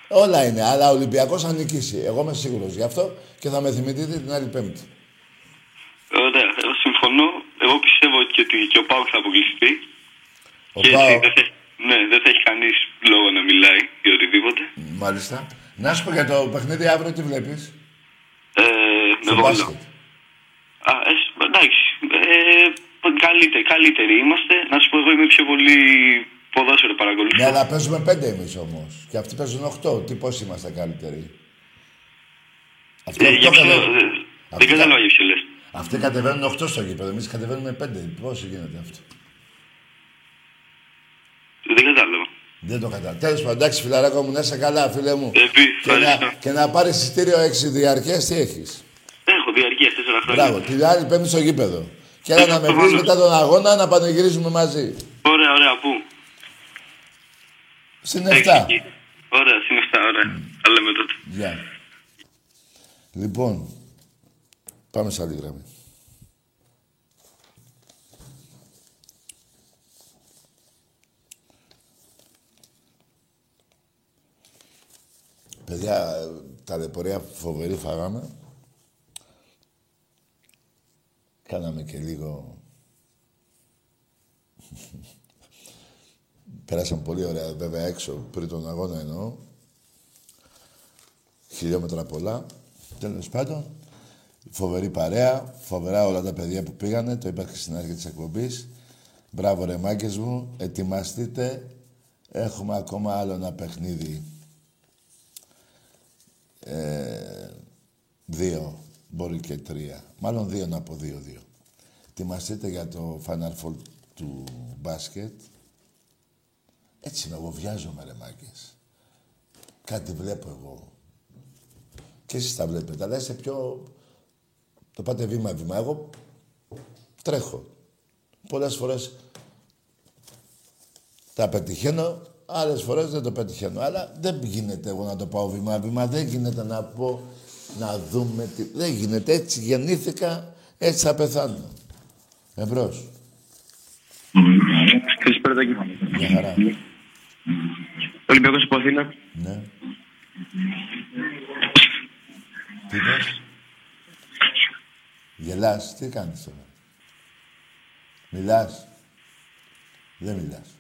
Όλα είναι, αλλά ο Ολυμπιακός θα νικήσει. Εγώ είμαι σίγουρος γι' αυτό και θα με θυμηθείτε την άλλη Πέμπτη. Ωραία, εγώ συμφωνώ. Εγώ πιστεύω και ότι και ο Πάουκ θα αποκλειστεί. Ο και έτσι Πάο, δεν θα, ναι, δεν θα έχει κανείς λόγο να μιλάει για οτιδήποτε. μάλιστα. Να σου πω για το παιχνίδι αύριο τι βλέπεις; Ε, με Στο βόλο. μπάσκετ. Α, ε, εντάξει. Ε, καλύτεροι, καλύτεροι είμαστε. Να σου πω, εγώ είμαι πιο πολύ ποδόσφαιρο παρακολουθώ. Ναι, αλλά παίζουμε πέντε εμείς όμως. Και αυτοί παίζουν 8. Τι πώς είμαστε καλύτεροι; Αυτοί, Ε, οκτώ για ποιο, κατεβαίνουν. ε, Αυτοί δεν κα- κατάλαβα για ποιο λες. Αυτοί κατεβαίνουν 8 στο γήπεδο. Εμείς κατεβαίνουμε 5. Πώς γίνεται αυτό; Δεν κατάλαβα. Δεν το κατάλαβα. Τέλος πάντων, εντάξει, φιλαράκο μου, να είσαι καλά, φίλε μου. Επί, και, να, ευχαριστώ. και να πάρεις εισιτήριο 6 διαρκές, τι έχεις; Έχω διαρκεία 4 χρόνια. Μπράβο, την άλλη πέμπτη στο γήπεδο. Και έλα να με βρεις προφανώς. μετά τον αγώνα να πανηγυρίζουμε μαζί. Ωραία, ωραία, πού; Στην 7. Έξι εκεί. Ωραία, στην 7, ωραία. Τα λέμε τότε. Γεια. Λοιπόν, πάμε σε άλλη γραμμή. Παιδιά, ταλαιπωρία φοβερή φάγαμε. Κάναμε και λίγο... Πέρασαν πολύ ωραία, βέβαια, έξω, πριν τον αγώνα εννοώ χιλιόμετρα πολλά. Τέλος πάντων, φοβερή παρέα, φοβερά όλα τα παιδιά που πήγανε, το είπα και στην αρχή της εκπομπής. Μπράβο ρε μάγκες μου, ετοιμαστείτε. Έχουμε ακόμα άλλο ένα παιχνίδι. Ε, δύο, μπορεί και τρία. Μάλλον δύο να πω δύο-δύο. Ετοιμαστείτε για το Final Four του μπάσκετ. Έτσι είμαι, εγώ βιάζομαι ρε μάγκες. Κάτι βλέπω εγώ. Και εσείς τα βλέπετε, αλλά είστε πιο... Το πάτε βήμα-βήμα. Εγώ τρέχω. Πολλές φορές τα πετυχαίνω, άλλες φορές δεν το πετυχαίνω. Αλλά δεν γίνεται εγώ να το πάω βήμα-βήμα. Δεν γίνεται να πω, να δούμε τι... Δεν γίνεται. Έτσι γεννήθηκα, έτσι θα πεθάνω. Εμπρός. Καλησπέρα, Τάκη. Μια χαρά. Ολυμπιακός από Αθήνα. Ναι. Τι είπες; Γελάς. Τι κάνεις τώρα; Μιλάς; Δεν μιλάς.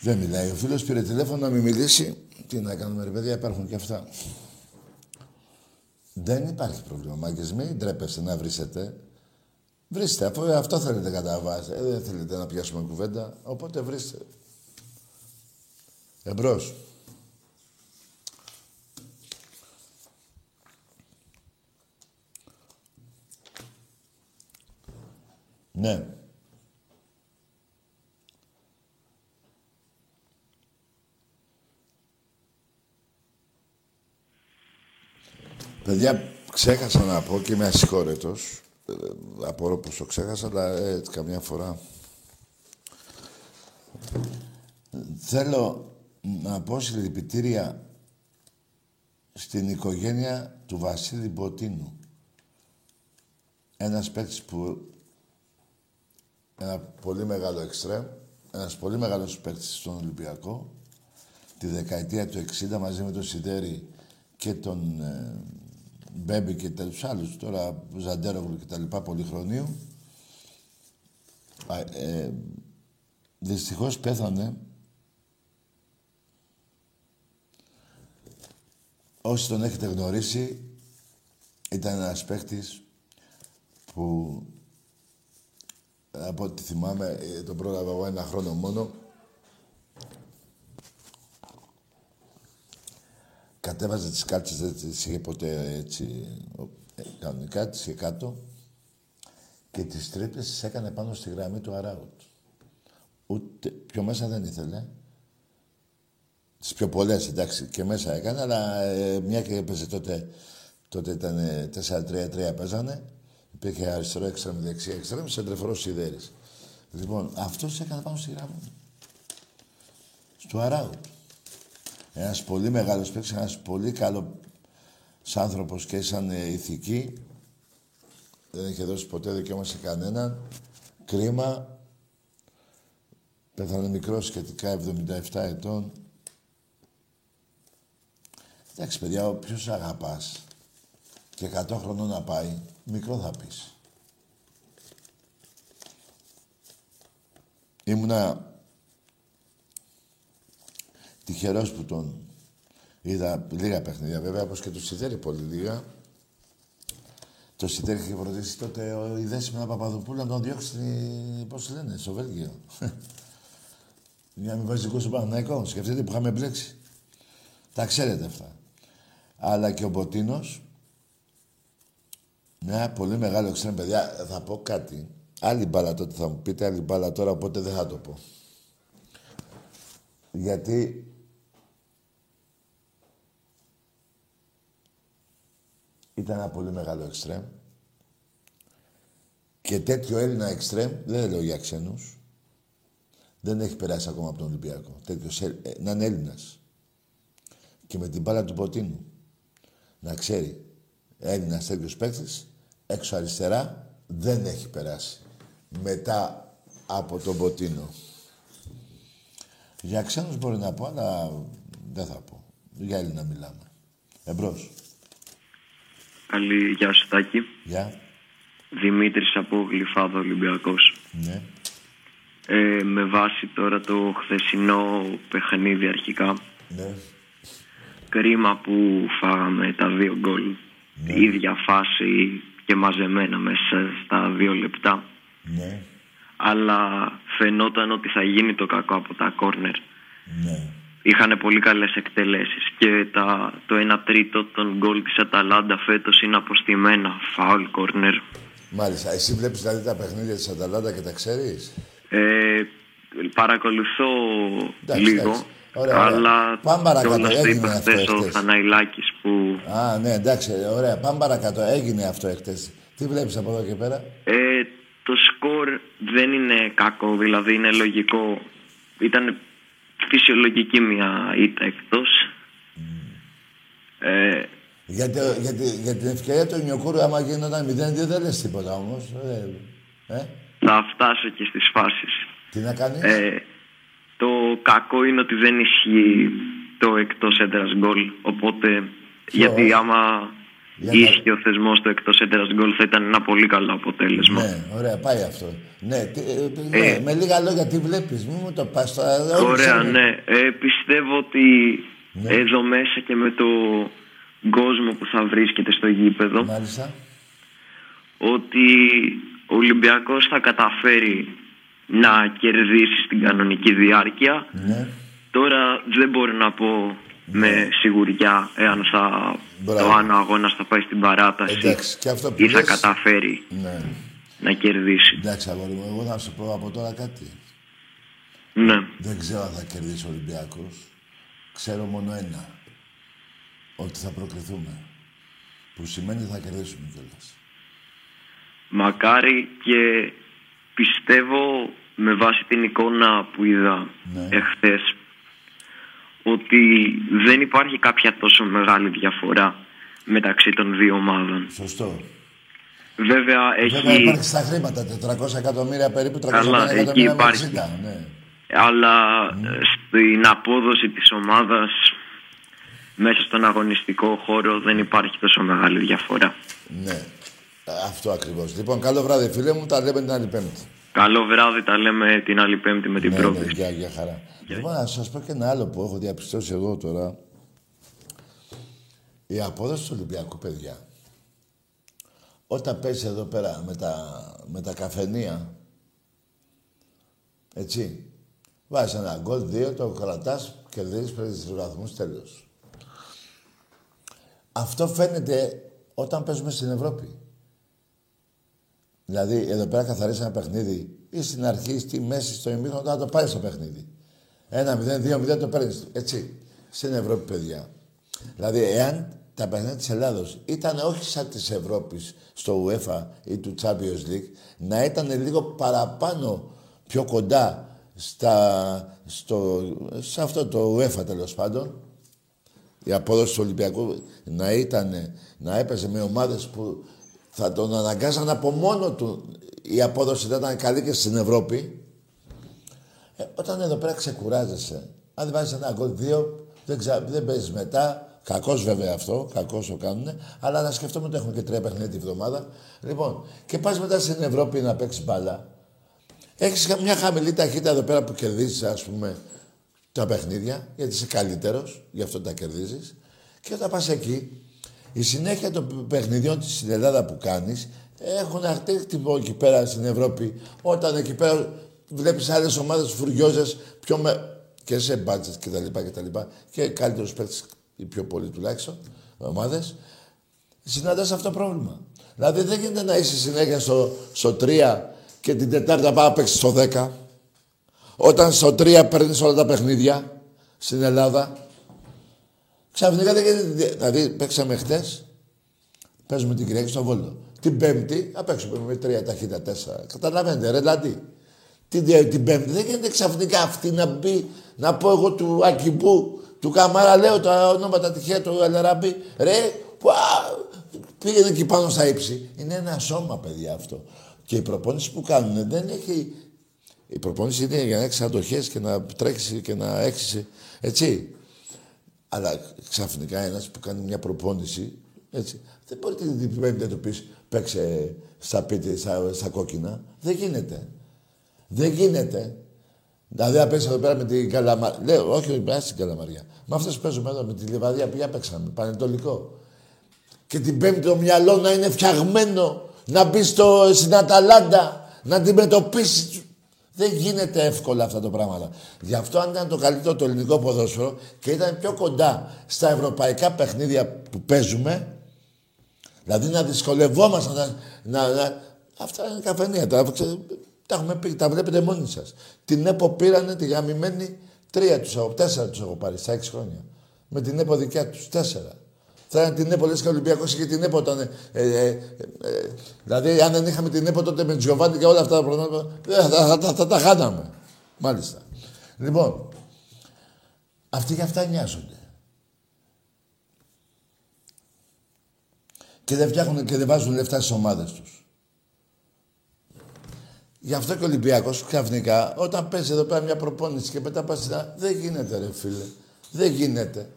Δεν μιλάει. Ο φίλος πήρε τηλέφωνο να μην μιλήσει. Τι να κάνουμε ρε παιδιά, υπάρχουν και αυτά. Δεν υπάρχει πρόβλημα, μάγκες. Μην ντρέπεστε να βρίσετε. Βρίστε, αφού αυτό θέλετε κατά βάση. Ε, δεν θέλετε να πιάσουμε κουβέντα, οπότε βρίστε. Εμπρός. Ναι. Παιδιά, ξέχασα να πω και είμαι ασυγχώρετος. Ε, απορώ πως το ξέχασα, αλλά ε, καμιά φορά. Θέλω να πω συλληπιτήρια στην οικογένεια του Βασίλη Μποτίνου. Ένας παίκτης που... Ένα πολύ μεγάλο εξτρέμ, ένας πολύ μεγάλος παίκτης στον Ολυμπιακό. Τη δεκαετία του 60 μαζί με τον Σιδέρη και τον ε, Μπέμπη και τους άλλους, τώρα Ζαντέρογλου και τα λοιπά, πολυχρονίου. Α, ε, δυστυχώς πέθανε Όσοι τον έχετε γνωρίσει, ήταν ένας παίκτης που, από ό,τι θυμάμαι, ε, τον πρόλαβα εγώ ένα χρόνο μόνο. Κατέβαζε τις κάλτσες, δεν τις είχε ποτέ έτσι, ε, κανονικά, τις είχε κάτω και τις τρύπες τις έκανε πάνω στη γραμμή του αράουτ. Ούτε, πιο μέσα δεν ήθελε. Τις πιο πολλές, εντάξει, και μέσα έκανε, αλλά ε, μια και έπαιζε τότε, τότε ήταν ε, 4-3-3 παίζανε. Υπήρχε αριστερό έξτρεμ, δεξιά έξτρεμ, σεντρεφορός σιδέρης. Λοιπόν, αυτός έκανε πάνω στη γραμμή. Στο αράουτ. Ένας πολύ μεγάλος παίκτης, ένας πολύ καλό άνθρωπος και σαν ε, ηθική. Δεν είχε δώσει ποτέ δικαίωμα σε κανέναν. Κρίμα. Πέθανε μικρός σχετικά 77 ετών. Εντάξει, παιδιά, όποιος αγαπάς και 100 χρονών να πάει, μικρό θα πεις. Ήμουνα τυχερός που τον είδα λίγα παιχνίδια βέβαια, όπως και το Σιδέρη πολύ λίγα. Το Σιδέρη είχε φροντίσει τότε ο Ιδέσιμο Παπαδοπούλου να τον διώξει, στη- πώς λένε, στο Βέλγιο. Για να μην βάζει δικό στο Παναθηναϊκό. Σκεφτείτε που είχαμε μπλέξει. Τα ξέρετε αυτά. Αλλά και ο Μποτίνος, μια πολύ μεγάλο εξτρέμ, παιδιά, θα πω κάτι. Άλλη μπάλα τότε θα μου πείτε, άλλη μπάλα τώρα, οπότε δεν θα το πω. Γιατί ήταν ένα πολύ μεγάλο εξτρέμ και τέτοιο Έλληνα εξτρέμ, δεν λέω για ξένους, δεν έχει περάσει ακόμα από τον Ολυμπιακό. Τέτοιος, Ε- ε, να είναι Έλληνας. Και με την μπάλα του Ποτίνου. Να ξέρει, Έλληνας τέτοιος παίκτης, έξω αριστερά, δεν έχει περάσει. Μετά από τον Ποτίνο. Για ξένους μπορεί να πω, αλλά δεν θα πω. Για Έλληνα μιλάμε. Εμπρός. Καλή γεια σου Τάκη. Γεια. Δημήτρης από Γλυφάδο Ολυμπιακός. Ναι. Ε, με βάση τώρα το χθεσινό παιχνίδι αρχικά, Ναι. κρίμα που φάγαμε τα δύο γκολ. Ναι. Η ίδια φάση και μαζεμένα μέσα στα δύο λεπτά. Ναι. Αλλά φαινόταν ότι θα γίνει το κακό από τα κόρνερ. Ναι. Είχαν πολύ καλές εκτελέσεις και τα, το 1 τρίτο των γκολ της Αταλάντα φέτος είναι αποστημένα φάουλ κόρνερ. Μάλιστα. Εσύ βλέπεις δηλαδή τα παιχνίδια της Αταλάντα και τα ξέρεις; Ε, παρακολουθώ Εντάξει, λίγο, εντάξει. Ωραία, ωραία. αλλά Πάμε παρακάτω. κιόλας το Έγινε είπε αυτό χθες ο εχθές. Θαναϊλάκης που Α, ναι, εντάξει. Ωραία. Πάμε παρακάτω. Έγινε αυτό εχθές. Τι βλέπεις από εδώ και πέρα; ε, το σκορ δεν είναι κακό, δηλαδή είναι λογικό. Ήταν φυσιολογική μια ήττα εκτός. Ε, Για, το- για, τη- για την ευκαιρία του Νιοκούρου, άμα γίνονταν 0-2, δεν λες τίποτα όμως. Ε, ε, θα φτάσω και στις φάσεις. τι να κάνεις; Ε, το κακό είναι ότι δεν ισχύει το εκτός έντρας γκολ. Οπότε, γιατί άμα Για να- ίσχυε ο θεσμός του εκτός έντρας γκολ θα ήταν ένα πολύ καλό αποτέλεσμα. Ναι, ωραία, πάει αυτό. Ναι, τι, ε, ναι, Ε. με λίγα λόγια τι βλέπεις. Μην μου το πας τώρα. όλοι Ωραία, ξέρουν. ναι. Ε, πιστεύω ότι Ναι. εδώ μέσα και με το κόσμο που θα βρίσκεται στο γήπεδο Μάλιστα. ότι ο Ολυμπιακός θα καταφέρει να κερδίσει στην κανονική διάρκεια. Ναι. Τώρα δεν μπορώ να πω με σιγουριά εάν θα, Μπράβο. το αν ο αγώνας θα πάει στην παράταση Εντάξει, και αυτό που ή θα λες- καταφέρει Ναι. να κερδίσει. Εντάξει, αγόρι μου, εγώ θα σου πω από τώρα κάτι. Ναι. Δεν ξέρω αν θα κερδίσει ο Ολυμπιακός. Ξέρω μόνο ένα. Ότι θα προκριθούμε. Που σημαίνει θα κερδίσουμε κιόλας. Μακάρι και πιστεύω με βάση την εικόνα που είδα Ναι. εχθές ότι δεν υπάρχει κάποια τόσο μεγάλη διαφορά μεταξύ των δύο ομάδων. Σωστό. Βέβαια έχει... Βέβαια υπάρχει στα χρήματα 400 εκατομμύρια περίπου, 300 Καλά, εκεί εκατομμύρια υπάρχει. μεξίκα, Ναι. αλλά ε, στην απόδοση της ομάδας μέσα στον αγωνιστικό χώρο δεν υπάρχει τόσο μεγάλη διαφορά. ναι. Ε, Αυτό ακριβώς. Λοιπόν, καλό βράδυ φίλε μου, τα λέμε την άλλη πέμπτη. Καλό βράδυ, τα λέμε την άλλη πέμπτη με την Ναι, πρώτη. ναι, για, για χαρά. Λοιπόν, να σας πω και ένα άλλο που έχω διαπιστώσει εγώ τώρα. Η απόδοση του Ολυμπιακού, παιδιά, όταν παίζει εδώ πέρα με τα, με τα καφενεία, έτσι, βάζεις ένα γκολ, δύο, το κρατάς, κερδίζεις, παίρνεις τους βαθμούς, τέλος. Αυτό φαίνεται όταν παίζουμε στην Ευρώπη. Δηλαδή, εδώ πέρα καθαρίσει ένα παιχνίδι ή στην αρχή, στη μέση, στο ημίχρονο, να το πάρεις το παιχνίδι. Ένα 0-2-0 το παίρνεις. Έτσι. Στην Ευρώπη, παιδιά. Δηλαδή, εάν τα παιχνίδια της Ελλάδος ήταν όχι σαν της Ευρώπης στο UEFA ή του Champions League, να ήταν λίγο παραπάνω πιο κοντά στα, στο, σε αυτό το UEFA τέλος πάντων, η απόδοση του Ολυμπιακού να ήταν, να έπαιζε με ομάδες που θα τον αναγκάζαν από μόνο του η απόδοση δεν ήταν καλή και στην Ευρώπη. Ε, όταν εδώ πέρα ξεκουράζεσαι, αν δεν βάζεις ένα γκολ δύο, δεν, ξα... δεν παίζεις μετά. Κακός βέβαια αυτό, κακός το κάνουν. Αλλά να σκεφτούμε ότι έχουμε και τρία παιχνίδια τη βδομάδα. Λοιπόν, και πας μετά στην Ευρώπη να παίξεις μπάλα. Έχεις μια χαμηλή ταχύτητα εδώ πέρα που κερδίζεις, ας πούμε, τα παιχνίδια, γιατί είσαι καλύτερος, γι' αυτό τα κερδίζεις. Και όταν πας εκεί, η συνέχεια των παιχνιδιών στην Ελλάδα που κάνεις έχουν αρτίκτυπο εκεί πέρα στην Ευρώπη. Όταν εκεί πέρα βλέπεις άλλες ομάδες φουριόζες πιο με... και σε μπάτσε κτλ. Και, και, και καλύτερους παίκτες, οι πιο πολλοί τουλάχιστον, ομάδες, συναντάς αυτό το πρόβλημα. Δηλαδή δεν γίνεται να είσαι συνέχεια στο, στο 3 και την Τετάρτα πάει να παίξεις στο 10. Όταν στο 3 παίρνεις όλα τα παιχνίδια στην Ελλάδα, ξαφνικά δεν γίνεται. Δηλαδή παίξαμε χτες, παίζουμε την Κυριακή στο Βόλο. Την Πέμπτη θα παίξουμε με τρία ταχύτητα τέσσερα. Καταλαβαίνετε, ρε δηλαδή. Την, την Πέμπτη δεν γίνεται ξαφνικά αυτή να μπει, να πω εγώ του Ακιμπού, του Καμάρα, λέω τα ονόματα τυχαία του Ελεραμπή. Ρε, πουά, πήγαινε εκεί πάνω στα ύψη. Είναι ένα σώμα, παιδιά αυτό. Και η προπόνηση που κάνουν δεν έχει. Η προπόνηση είναι για να έχεις αντοχέ και να τρέξεις και να έχεις. Έτσι. Αλλά ξαφνικά ένας που κάνει μια προπόνηση. Έτσι, δεν μπορεί την Πέμπτη να του πεις παίξε στα, πίτι, στα, στα κόκκινα. Δεν γίνεται. Δεν γίνεται. Δηλαδή, να πέσει εδώ πέρα με την καλαμαριά. Λέω, όχι, όχι, την καλαμαριά. Με αυτές που παίζουμε εδώ, με τη λιβαδιά που παίξαμε, πανετολικό. Και την Πέμπτη το μυαλό να είναι φτιαγμένο, να μπει στο, στην Αταλάντα, να αντιμετωπίσεις. Δεν γίνεται εύκολα αυτά τα πράγματα. Γι' αυτό αν ήταν το καλύτερο το ελληνικό ποδόσφαιρο και ήταν πιο κοντά στα ευρωπαϊκά παιχνίδια που παίζουμε, Δηλαδή να δυσκολευόμαστε να... να, να αυτά είναι καφενεία. Τα, τα έχουμε πει, τα βλέπετε μόνοι σας. Την ΕΠΟ πήρανε τη γαμημένη τρία τους έχω, τέσσερα τους έχω πάρει στα έξι χρόνια. Με την ΕΠΟ δικιά τους, τέσσερα. Θα ήταν την ΕΠΟ, λες και ο Ολυμπιακός είχε την ΕΠΟ όταν... Ε, ε, ε, δηλαδή, αν δεν είχαμε την ΕΠΟ τότε με Τζιοβάνι και όλα αυτά τα πράγματα, θα, θα, θα, θα, τα χάναμε. Μάλιστα. Λοιπόν, αυτοί για αυτά νοιάζονται. και δεν φτιάχνουν και δεν βάζουν λεφτά στις ομάδες τους. Γι' αυτό και ο Ολυμπιακός ξαφνικά, όταν πέσει εδώ πέρα μια προπόνηση και μετά πας Δεν γίνεται, ρε φίλε. Δεν γίνεται.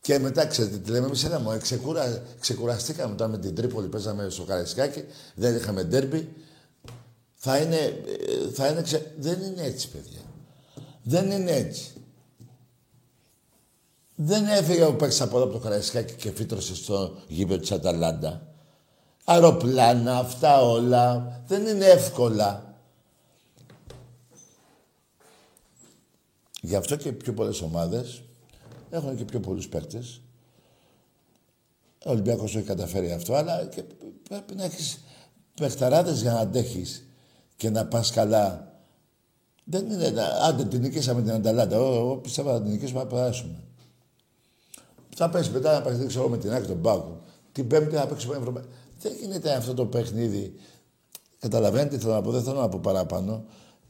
Και μετά ξέρετε τι λέμε, εμείς είδαμε, ξεκουρα... ξεκουραστήκαμε όταν με την Τρίπολη, παίζαμε στο Καραϊσκάκι, δεν είχαμε ντέρμπι. Θα είναι, ε, θα είναι ξε... Δεν είναι έτσι, παιδιά. Δεν είναι έτσι. Δεν έφυγε ο παίκτης από εδώ από το Καραϊσκάκι και φύτρωσε στο γήπεδο της Αταλάντα. Αεροπλάνα, αυτά όλα. Δεν είναι εύκολα. Γι' αυτό και πιο πολλές ομάδες έχουν και πιο πολλούς παίκτες. Ο Ολυμπιακός έχει καταφέρει αυτό, αλλά και πρέπει να έχεις παιχταράδες για να αντέχεις και να πας καλά. Δεν είναι, άντε την νικήσαμε την Αταλάντα. Εγώ πιστεύω να την νικήσουμε να περάσουμε. Θα πέσει μετά να παίξει ξέρω με την άκρη των Πάκου. Την Πέμπτη θα παίξει με Ευρωπαϊκό. Δεν γίνεται αυτό το παιχνίδι. Καταλαβαίνετε τι θέλω να πω, δεν θέλω να πω παραπάνω.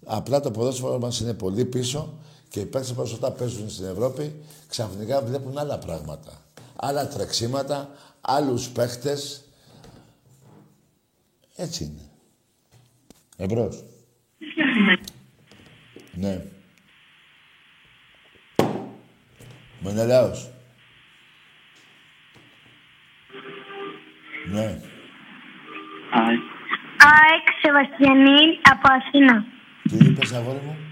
Απλά το ποδόσφαιρο μας είναι πολύ πίσω και οι παίκτες που όταν παίζουν στην Ευρώπη ξαφνικά βλέπουν άλλα πράγματα. Άλλα τρεξίματα, άλλους παίχτες. Έτσι είναι. Εμπρός. ναι. Μενελάος. Ναι. ΑΕΚ Σεβαστιανή από Αθήνα. Τι είπες, αγόρι μου;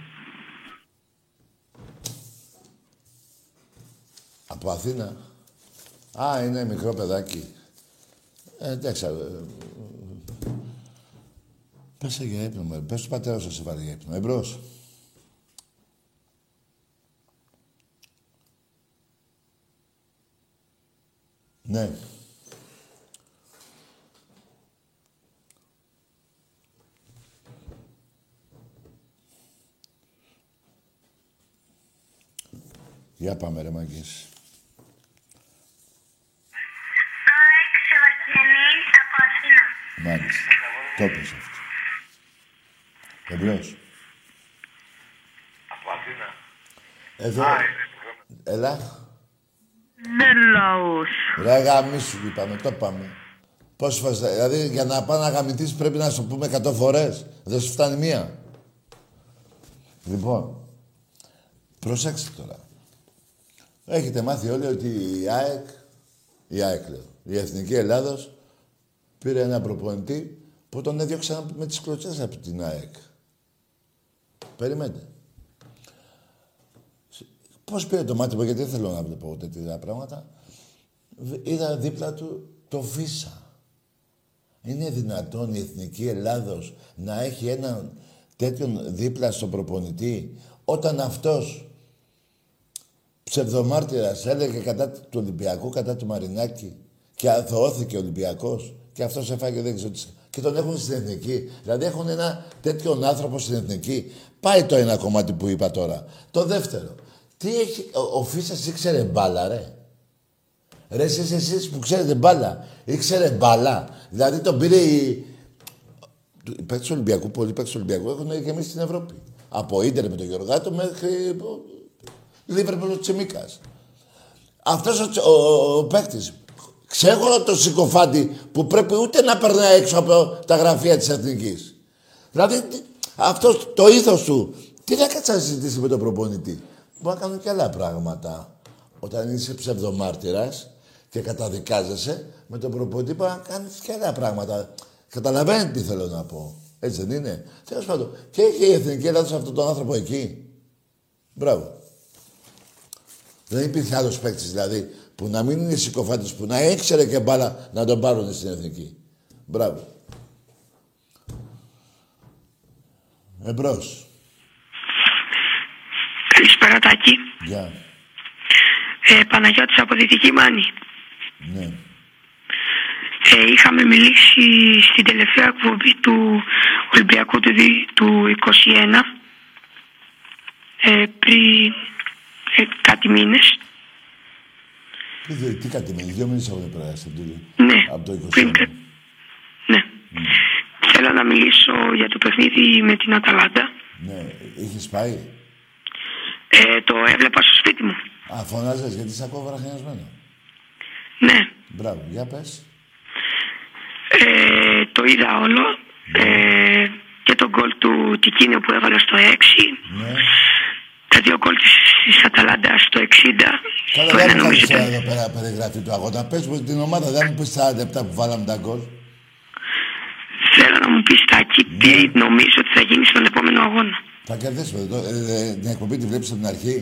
Από Αθήνα. Α, είναι μικρό παιδάκι. Ε, εντάξει. Ε, πες για ύπνο, με. Πες του πατέρα σου σε βάλει για ύπνο. Εμπρός. Ναι. Για πάμε ρε μαγκές. ΑΕΚ Σεβαστιανή από Αθήνα. Μάλιστα. Το έπαιζε αυτό. Εμπρός. Από Αθήνα. Εδώ. Έλα. Μενέλαος. Ρε γαμίσου είπαμε, το πάμε. Πώς φορές, θα- δηλαδή για να πάει να γαμηθείς πρέπει να σου πούμε 100 φορές. Δεν σου φτάνει μία. Λοιπόν, προσέξτε τώρα. Έχετε μάθει όλοι ότι η ΑΕΚ, η ΑΕΚ λέω, η Εθνική Ελλάδος πήρε ένα προπονητή που τον έδιωξαν με τις κλωτσές από την ΑΕΚ. Περιμένετε. Πώς πήρε το μάτι μου, γιατί δεν θέλω να βλέπω τέτοια πράγματα. Β- Είδα δίπλα του το Φίσα. Είναι δυνατόν η Εθνική Ελλάδος να έχει έναν τέτοιον δίπλα στον προπονητή όταν αυτός ψευδομάρτυρας έλεγε κατά του Ολυμπιακού, κατά του Μαρινάκη και αθωώθηκε ο Ολυμπιακός και αυτός έφαγε δεν ξέρω τι. Και τον έχουν στην Εθνική. Δηλαδή έχουν ένα τέτοιον άνθρωπο στην Εθνική. Πάει το ένα κομμάτι που είπα τώρα. Το δεύτερο. Τι έχει... Ο, ο Φίσας ήξερε μπάλα, ρε. Ρε εσείς, εσείς που ξέρετε μπάλα. Ήξερε μπάλα. Δηλαδή τον πήρε η... του- Οι παίκτες του Ολυμπιακού, πολλοί παίκτες του Ολυμπιακού έχουν και εμείς στην Ευρώπη. Από Ίντερ με τον Γιωργάτο μέχρι Λίβερπουλ ο Τσιμίκας. Αυτός ο, Τσι- ο, ο, ο παίκτης, ξέχωρο το συκοφάντη που πρέπει ούτε να περνάει έξω από τα γραφεία της Εθνικής. Δηλαδή, τι- αυτός το ήθος του, τι να κάτσει να συζητήσει με τον προπονητή. Μπορεί να κάνουν και άλλα πράγματα. Όταν είσαι ψευδομάρτυρας και καταδικάζεσαι, με τον προπονητή μπορεί να κάνεις και άλλα πράγματα. Καταλαβαίνετε τι θέλω να πω. Έτσι δεν είναι. Τέλος πάντων. Και έχει η Εθνική Ελλάδα σε αυτόν τον άνθρωπο εκεί. Μπράβο. Δεν υπήρχε άλλος παίκτης δηλαδή που να μην είναι συκοφάντη, που να ήξερε και μπάλα να τον πάρουν στην εθνική. Μπράβο. Εμπρός. Καλησπέρα Τάκη. Γεια. Ε, Παναγιώτης από Δυτική Μάνη. Ναι. Ε, είχαμε μιλήσει στην τελευταία εκπομπή του Ολυμπιακού του, δι- του 21 ε, πριν ε, κάτι μήνες. Τι, δε- τι κάτι με δύο μήνες έχουν περάσει από το, Ναι, από το 21. πριν κα- Ναι. Θέλω να μιλήσω για το παιχνίδι με την Αταλάντα. Ναι. Είχες πάει; Ε, το έβλεπα στο σπίτι μου. Α, φωνάζες γιατί σε ακούω βραχιασμένος; Ναι. Μπράβο. Για πες. Ε, το είδα όλο. Ε, και το γκολ του Τικίνιο που έβαλε στο 6. Ναι. Τα δύο γκολ της, της Αταλάντας στο 60. Καλά, το δεν ένα μου νομίζω κάνεις ήταν... τώρα εδώ πέρα περιγραφή του αγώνα. Πες μου την ομάδα, δεν μου πεις τα λεπτά που βάλαμε τα γκολ. Θέλω να μου πεις Τάκη Ναι. τι νομίζω ότι θα γίνει στον επόμενο αγώνα. Θα κερδίσουμε. Το, ε, ε, την εκπομπή τη βλέπεις από την αρχή;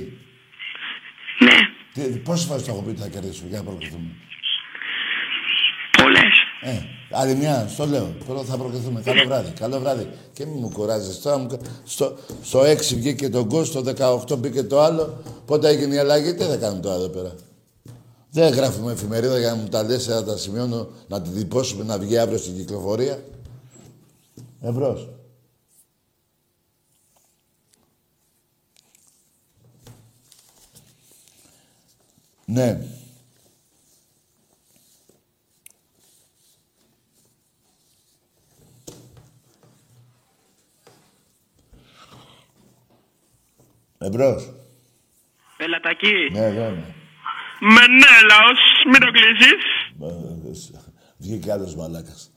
Ναι, Τι, πόσες φορές το έχω πει ότι θα κερδίσουμε για να προκριθούμε. Πολλές. Ε, άλλη μια, στο λέω. Τώρα θα προκριθούμε. Καλό βράδυ. Καλό βράδυ. Και μην μου κουράζεις τώρα. Μου... κα- Στο, στο 6 βγήκε το γκολ, στο 18 μπήκε το άλλο. Πότε έγινε η αλλαγή, τι θα κάνουμε τώρα εδώ πέρα. Δεν γράφουμε εφημερίδα για να μου τα λες, να τα σημειώνω, να τη διπώσουμε, να βγει αύριο στην κυκλοφορία. Εμπρός. Ναι. Εμπρός. Έλα Τάκη. Ναι, εδώ είμαι. Μενέλαος, μην το κλείσεις. Μα, Βγήκε άλλος μαλάκας.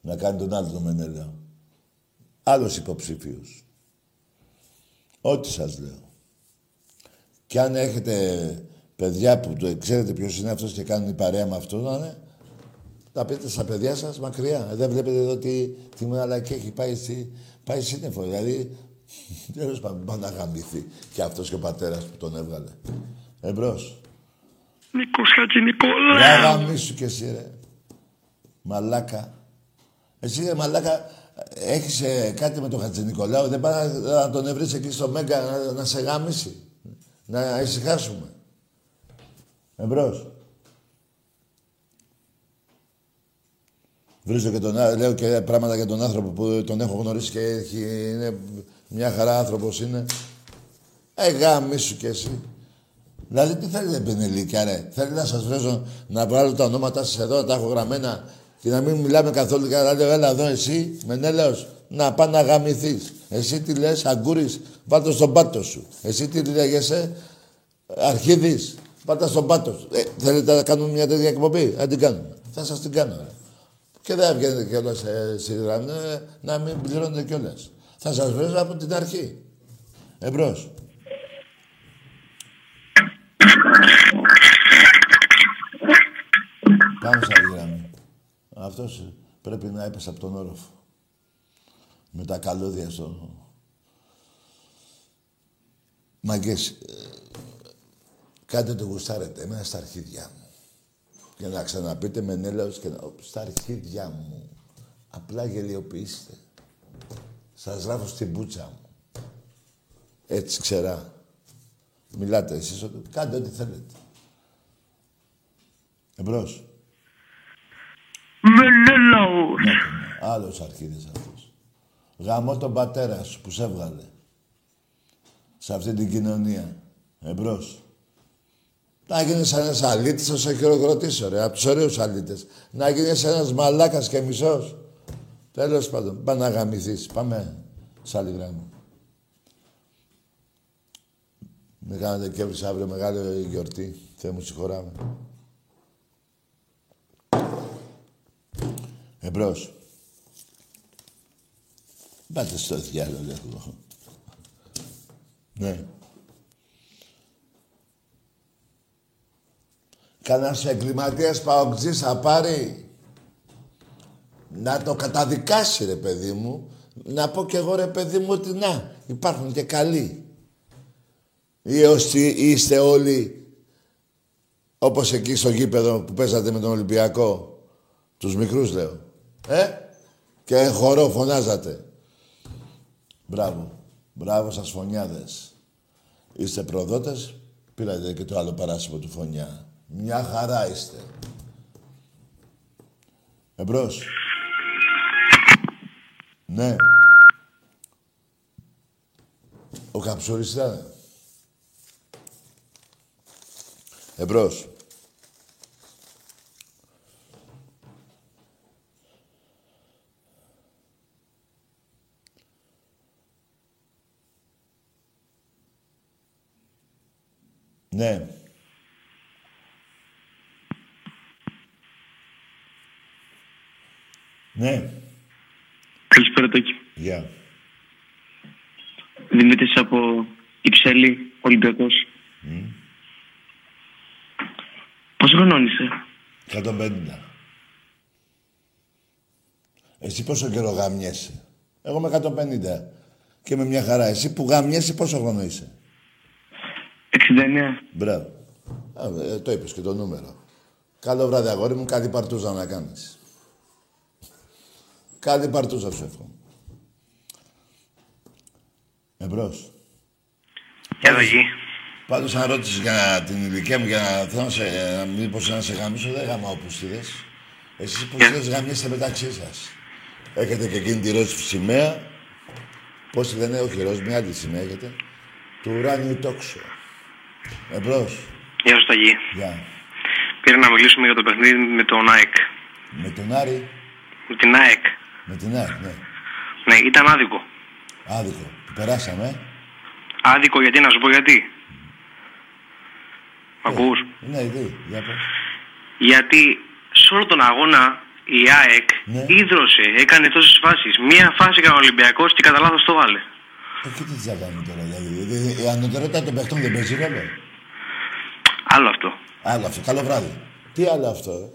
Να κάνει τον άλλο τον Μενέλαο. Άλλος υποψήφιος. Ό,τι σας λέω. Και αν έχετε παιδιά που το ξέρετε ποιος είναι αυτός και κάνουν παρέα με αυτό, να είναι, τα πείτε στα παιδιά σας μακριά. Ε, Δεν βλέπετε εδώ τι, τι μαλακή έχει πάει, στη, πάει σύννεφο. Δηλαδή, τέλος πάντων, πάει να γαμηθεί. Και αυτός και ο πατέρας που τον έβγαλε. Εμπρός. Νίκος Χατζηνικόλα. Ρε γαμίσου κι εσύ, ρε. Μαλάκα. Εσύ, ρε μαλάκα, έχεις ε, κάτι με τον Χατζηνικολάου. Δεν πάει να, να τον βρεις εκεί στο Μέγκα να, να σε γάμισει. Να ησυχάσουμε. Εμπρός. Βρίζω και τον, ά- λέω και πράγματα για τον άνθρωπο που τον έχω γνωρίσει και έχει, είναι μια χαρά άνθρωπος είναι. Ε, γάμισου κι εσύ. Δηλαδή, τι θέλετε, Πενελίκια, ρε; Θέλει να σας βρέζω να βάλω τα ονόματά σας εδώ, να τα έχω γραμμένα και να μην μιλάμε καθόλου και να λέω, έλα εδώ εσύ, Μενέλαος, να πά να γαμηθείς. Εσύ τι λες, αγκούρης, βάλ' το στον πάτο σου. Εσύ τι λέγεσαι, αρχίδης. Πάτα στον πάτο. Ε, θέλετε να κάνουμε μια τέτοια εκπομπή; Να την κάνουμε. Θα σας την κάνω. Ρε. Και δεν βγαίνετε κιόλας ε, στη γραμμή ε, να μην πληρώνετε κιόλας. Θα σας βρω από την αρχή. Εμπρός. Πάμε στα γραμμή. Αυτός πρέπει να έπεσε από τον όροφο. Με τα καλώδια στο... Μαγκές, ε, κάντε το γουστάρετε, εμένα στα αρχίδια μου. Και να ξαναπείτε με νέλαος και να... Στα αρχίδια μου. Απλά γελιοποιήστε. Σας γράφω στην πούτσα μου. Έτσι ξερά. Μιλάτε εσείς, κάντε ό,τι θέλετε. Εμπρός. Μενέλαος. Ναι, ναι. Άλλος αρχίδης αυτός. Γαμώ τον πατέρα σου που σε έβγαλε. Σε αυτή την κοινωνία. Εμπρός. Να γίνεις ένας αλήτης, θα σε χειροκροτήσω, ρε. Από τους ωραίους αλήτες. Να γίνεις ένας μαλάκας και μισός. Τέλος πάντων. Πάμε να γαμηθείς. Πάμε σε άλλη γράμμα. Με κάνετε και αύριο μεγάλη γιορτή. Θεέ μου συγχωράμε. Εμπρός. Πάτε στο διάλογο, λέω. Ναι. Κανένας εγκληματίας παοξής θα πάρει να το καταδικάσει, ρε παιδί μου. Να πω κι εγώ, ρε παιδί μου, ότι να, υπάρχουν και καλοί. Ή όσοι είστε όλοι όπως εκεί στο γήπεδο που παίζατε με τον Ολυμπιακό. Τους μικρούς λέω. Ε, και χορό φωνάζατε. Μπράβο. Μπράβο σας φωνιάδες. Είστε προδότες, πήρατε και το άλλο παράσημο του φωνιά. Μια χαρά είστε. Εμπρός. Ναι. Ο Καψούρης ήταν. Εμπρός. Ναι. Ναι. Καλησπέρα Τάκη. Γεια. Δημήτρης από Υψέλη, Ολυμπιακός. Mm. Πόσο χρονών είσαι; 150. Εσύ πόσο καιρό γαμιέσαι. Εγώ με 150. Και με μια χαρά. Εσύ που γαμιέσαι πόσο χρόνο είσαι. 69. Μπράβο. Α, ε, το είπες και το νούμερο. Καλό βράδυ, αγόρι μου. Κάτι παρτούζα να κάνεις. Κάτι παρτούζα σου εύχομαι. Εμπρός. Γεια Δαγή. Πάντως, αν ρώτησες για την ηλικία μου, για να θέλω να σε, να μήπως να σε γαμίσω, δεν γαμάω πουστίδες. Εσείς πουστίδες γαμίστε μεταξύ σας. Έχετε και εκείνη τη ροζ σημαία. Πώς τη λένε, όχι ροζ, μια άλλη σημαία έχετε. Του ουράνιου τόξο. Εμπρός. Γεια σου Ταγί. Γεια. Πήρα να μιλήσουμε για το παιχνίδι με τον ΑΕΚ. Με τον Άρη, Με την ΑΕΚ. με την ΑΕΚ, ναι. Ναι, ήταν άδικο. Άδικο. Που περάσαμε. ε. Άδικο γιατί, να σου πω γιατί; Μ' ακούς; Ναι, ήδη. Για πες. Γιατί σε όλο τον αγώνα η ΑΕΚ Ναι. ίδρωσε, έκανε τόσες φάσεις. Μία φάση έκανε ο Ολυμπιακός και κατά λάθος το βάλε. Ε, και τι θα κάνουμε τώρα, δηλαδή. δηλαδή. Η ανωτερότητα των παιχτών δεν παίζει ρόλο. Άλλο αυτό. Άλλο αυτό. Καλό βράδυ. Τι άλλο αυτό, ε;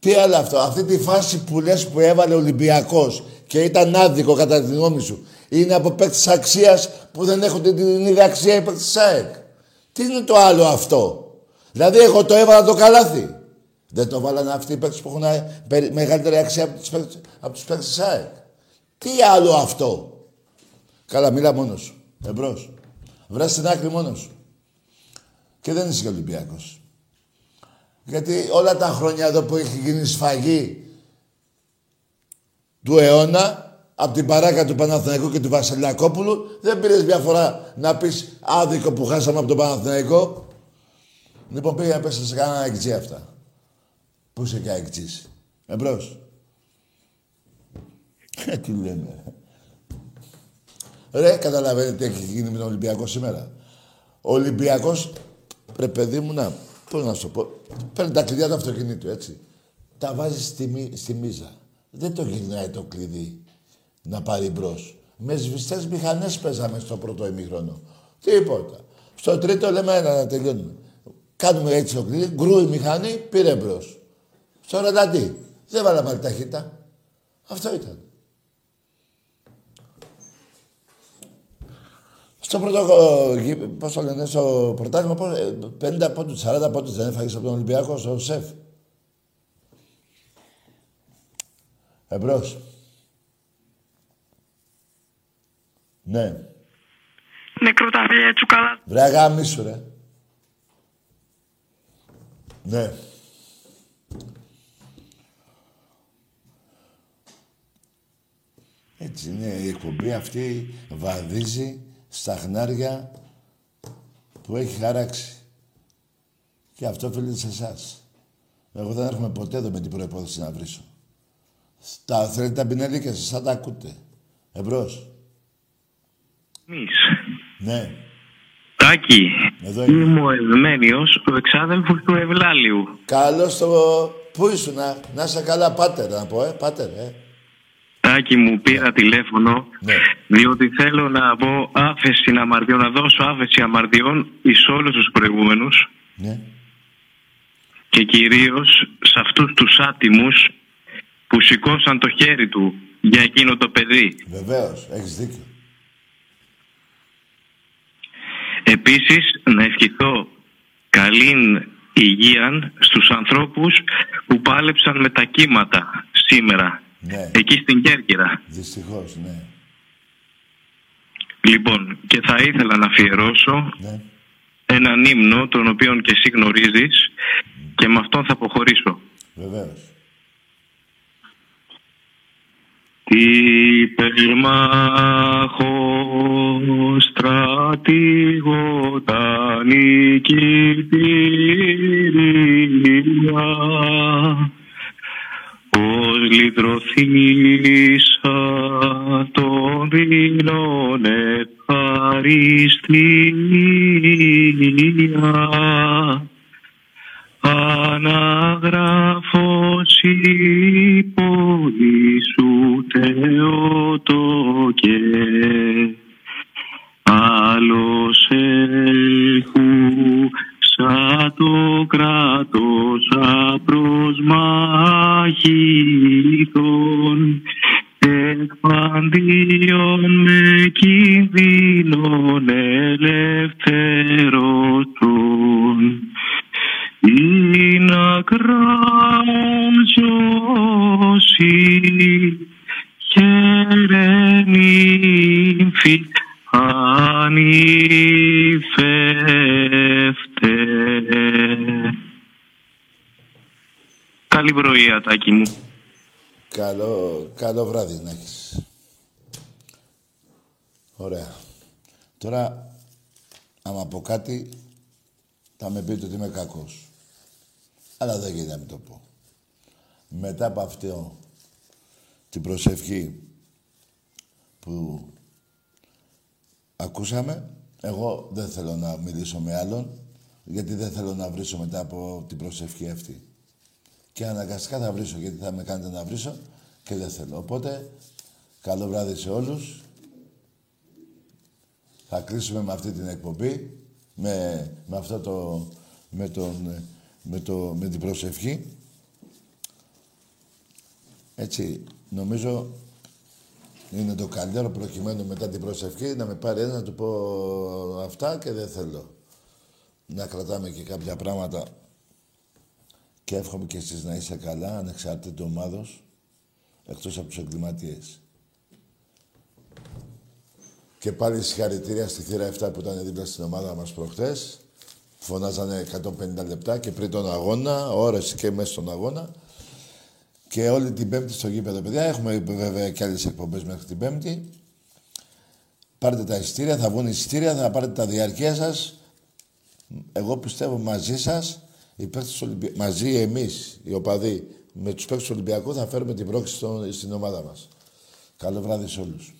Τι άλλο αυτό. Αυτή τη φάση που λες που έβαλε ο Ολυμπιακός και ήταν άδικο κατά τη γνώμη σου. Είναι από παίκτες αξίας που δεν έχουν την ίδια αξία οι παίκτες της ΑΕΚ. Τι είναι το άλλο αυτό; Δηλαδή εγώ το έβαλα το καλάθι. Δεν το βάλανε αυτοί οι παίκτες που έχουν ε, περι- μεγαλύτερη αξία από τους παίκτες, από τους παίκτες της ΑΕΚ. Τι άλλο αυτό; Καλά, μίλα μόνος σου. Εμπρός. Βρες στην άκρη μόνος σου. Και δεν είσαι και Ολυμπιακός. Γιατί όλα τα χρόνια εδώ που έχει γίνει σφαγή του αιώνα, από την παράκα του Παναθηναϊκού και του Βασιλιακόπουλου, δεν πήρες μια φορά να πεις άδικο που χάσαμε από τον Παναθηναϊκό. Λοιπόν, πήγα να πες σε κανένα εκτζή αυτά. Πού είσαι και εκτζής. Εμπρός. Ε, τι λέμε. Ρε, καταλαβαίνετε τι έχει γίνει με τον Ολυμπιακό σήμερα. Ο Ολυμπιακός Ρε παιδί μου, να, πώς να σου πω. Παίρνει τα κλειδιά του αυτοκινήτου, έτσι. Τα βάζει στη, μη- στη μίζα. Δεν το γυρνάει το κλειδί να πάρει μπρος. Με σβηστές μηχανές παίζαμε στο πρώτο ημίχρονο. Τίποτα. Στο τρίτο λέμε ένα να τελειώνουμε. Κάνουμε έτσι το κλειδί, γκρού η μηχανή, πήρε μπρος. Στο ρανταντί. Δεν βάλαμε άλλη ταχύτητα. Αυτό ήταν. Στο πρώτο, πώς το λένε, στο πρωτάθλημα, πώς, ε, 50 πόντους, 40 πόντους δεν έφαγες από τον Ολυμπιακό στο σεφ. Εμπρός. Ναι. Νεκροταφεία τσουκαλά. Βρε αγάμισου, ρε. Ναι. Έτσι είναι η εκπομπή αυτή βαδίζει στα χνάρια που έχει χαράξει. Και αυτό οφείλεται σε εσάς. Εγώ δεν έρχομαι ποτέ εδώ με την προπόθεση να βρίσω. Τα θέλετε τα πινέλη και εσείς θα τα ακούτε. Εμπρός. Εμείς. Ναι. Τάκη, Εδώ είμαι. είμαι ο Ευμένιος, ο εξάδελφος του Ευλάλιου. Καλώς το... Πού ήσουν, να, να είσαι καλά, πάτερ, να πω, ε, πάτερ, ε. Τάκη μου πήρα τηλέφωνο, Ναι. διότι θέλω να πω άφεση αμαρτιών, να δώσω άφεση αμαρτιών εις όλους τους προηγούμενους Ναι. και κυρίως σε αυτούς τους άτιμους που σηκώσαν το χέρι του για εκείνο το παιδί. Βεβαίως, έχεις δίκιο. Επίσης, να ευχηθώ καλή υγεία στους ανθρώπους που πάλεψαν με τα κύματα σήμερα, Ναι. εκεί στην Κέρκυρα. Δυστυχώς, ναι. Λοιπόν, και θα ήθελα να αφιερώσω Ναι. έναν ύμνο, τον οποίο και εσύ γνωρίζεις, και με αυτόν θα αποχωρήσω. Βεβαίως. Υπερμάχο στρατηγότα νικητήρια ως λυτρωθήσα των δειλών ευχαριστία αναγράφος η πόλη σου Θεότο και άλλος ελχού σαν το κράτος απροσμάχητον εκπαντίον Ατάκη μου. Καλό, καλό βράδυ να έχεις. Ωραία. Τώρα, άμα πω κάτι, θα με πείτε ότι είμαι κακός. Αλλά δεν γίνεται να μην το πω. Μετά από αυτό την προσευχή που ακούσαμε, εγώ δεν θέλω να μιλήσω με άλλον, γιατί δεν θέλω να βρίσω μετά από την προσευχή αυτή. Και αναγκαστικά θα βρίσω, γιατί θα με κάνετε να βρίσω και δεν θέλω. Οπότε, καλό βράδυ σε όλους. Θα κλείσουμε με αυτή την εκπομπή, με, με αυτό το, με, τον, με, το, με την προσευχή. Έτσι, νομίζω είναι το καλύτερο προκειμένου μετά την προσευχή να με πάρει ένα να του πω αυτά και δεν θέλω. Να κρατάμε και κάποια πράγματα και εύχομαι και εσείς να είστε καλά, ανεξάρτητη ομάδος, εκτός από τους εγκληματίες. Και πάλι συγχαρητήρια στη θύρα 7 που ήταν δίπλα στην ομάδα μας προχτές. Φωνάζανε 150 λεπτά και πριν τον αγώνα, ώρες και μέσα στον αγώνα. Και όλη την Πέμπτη στο γήπεδο, παιδιά. Έχουμε βέβαια και άλλες εκπομπές μέχρι την Πέμπτη. Πάρτε τα εισιτήρια, θα βγουν εισιτήρια, θα πάρετε τα διαρκεία σας. Εγώ πιστεύω μαζί σας, οι παίκτες του Ολυμπιακού, μαζί εμείς, οι οπαδοί, με τους παίκτες του Ολυμπιακού θα φέρουμε την πρόκληση στο- στην ομάδα μας. Καλό βράδυ σε όλους.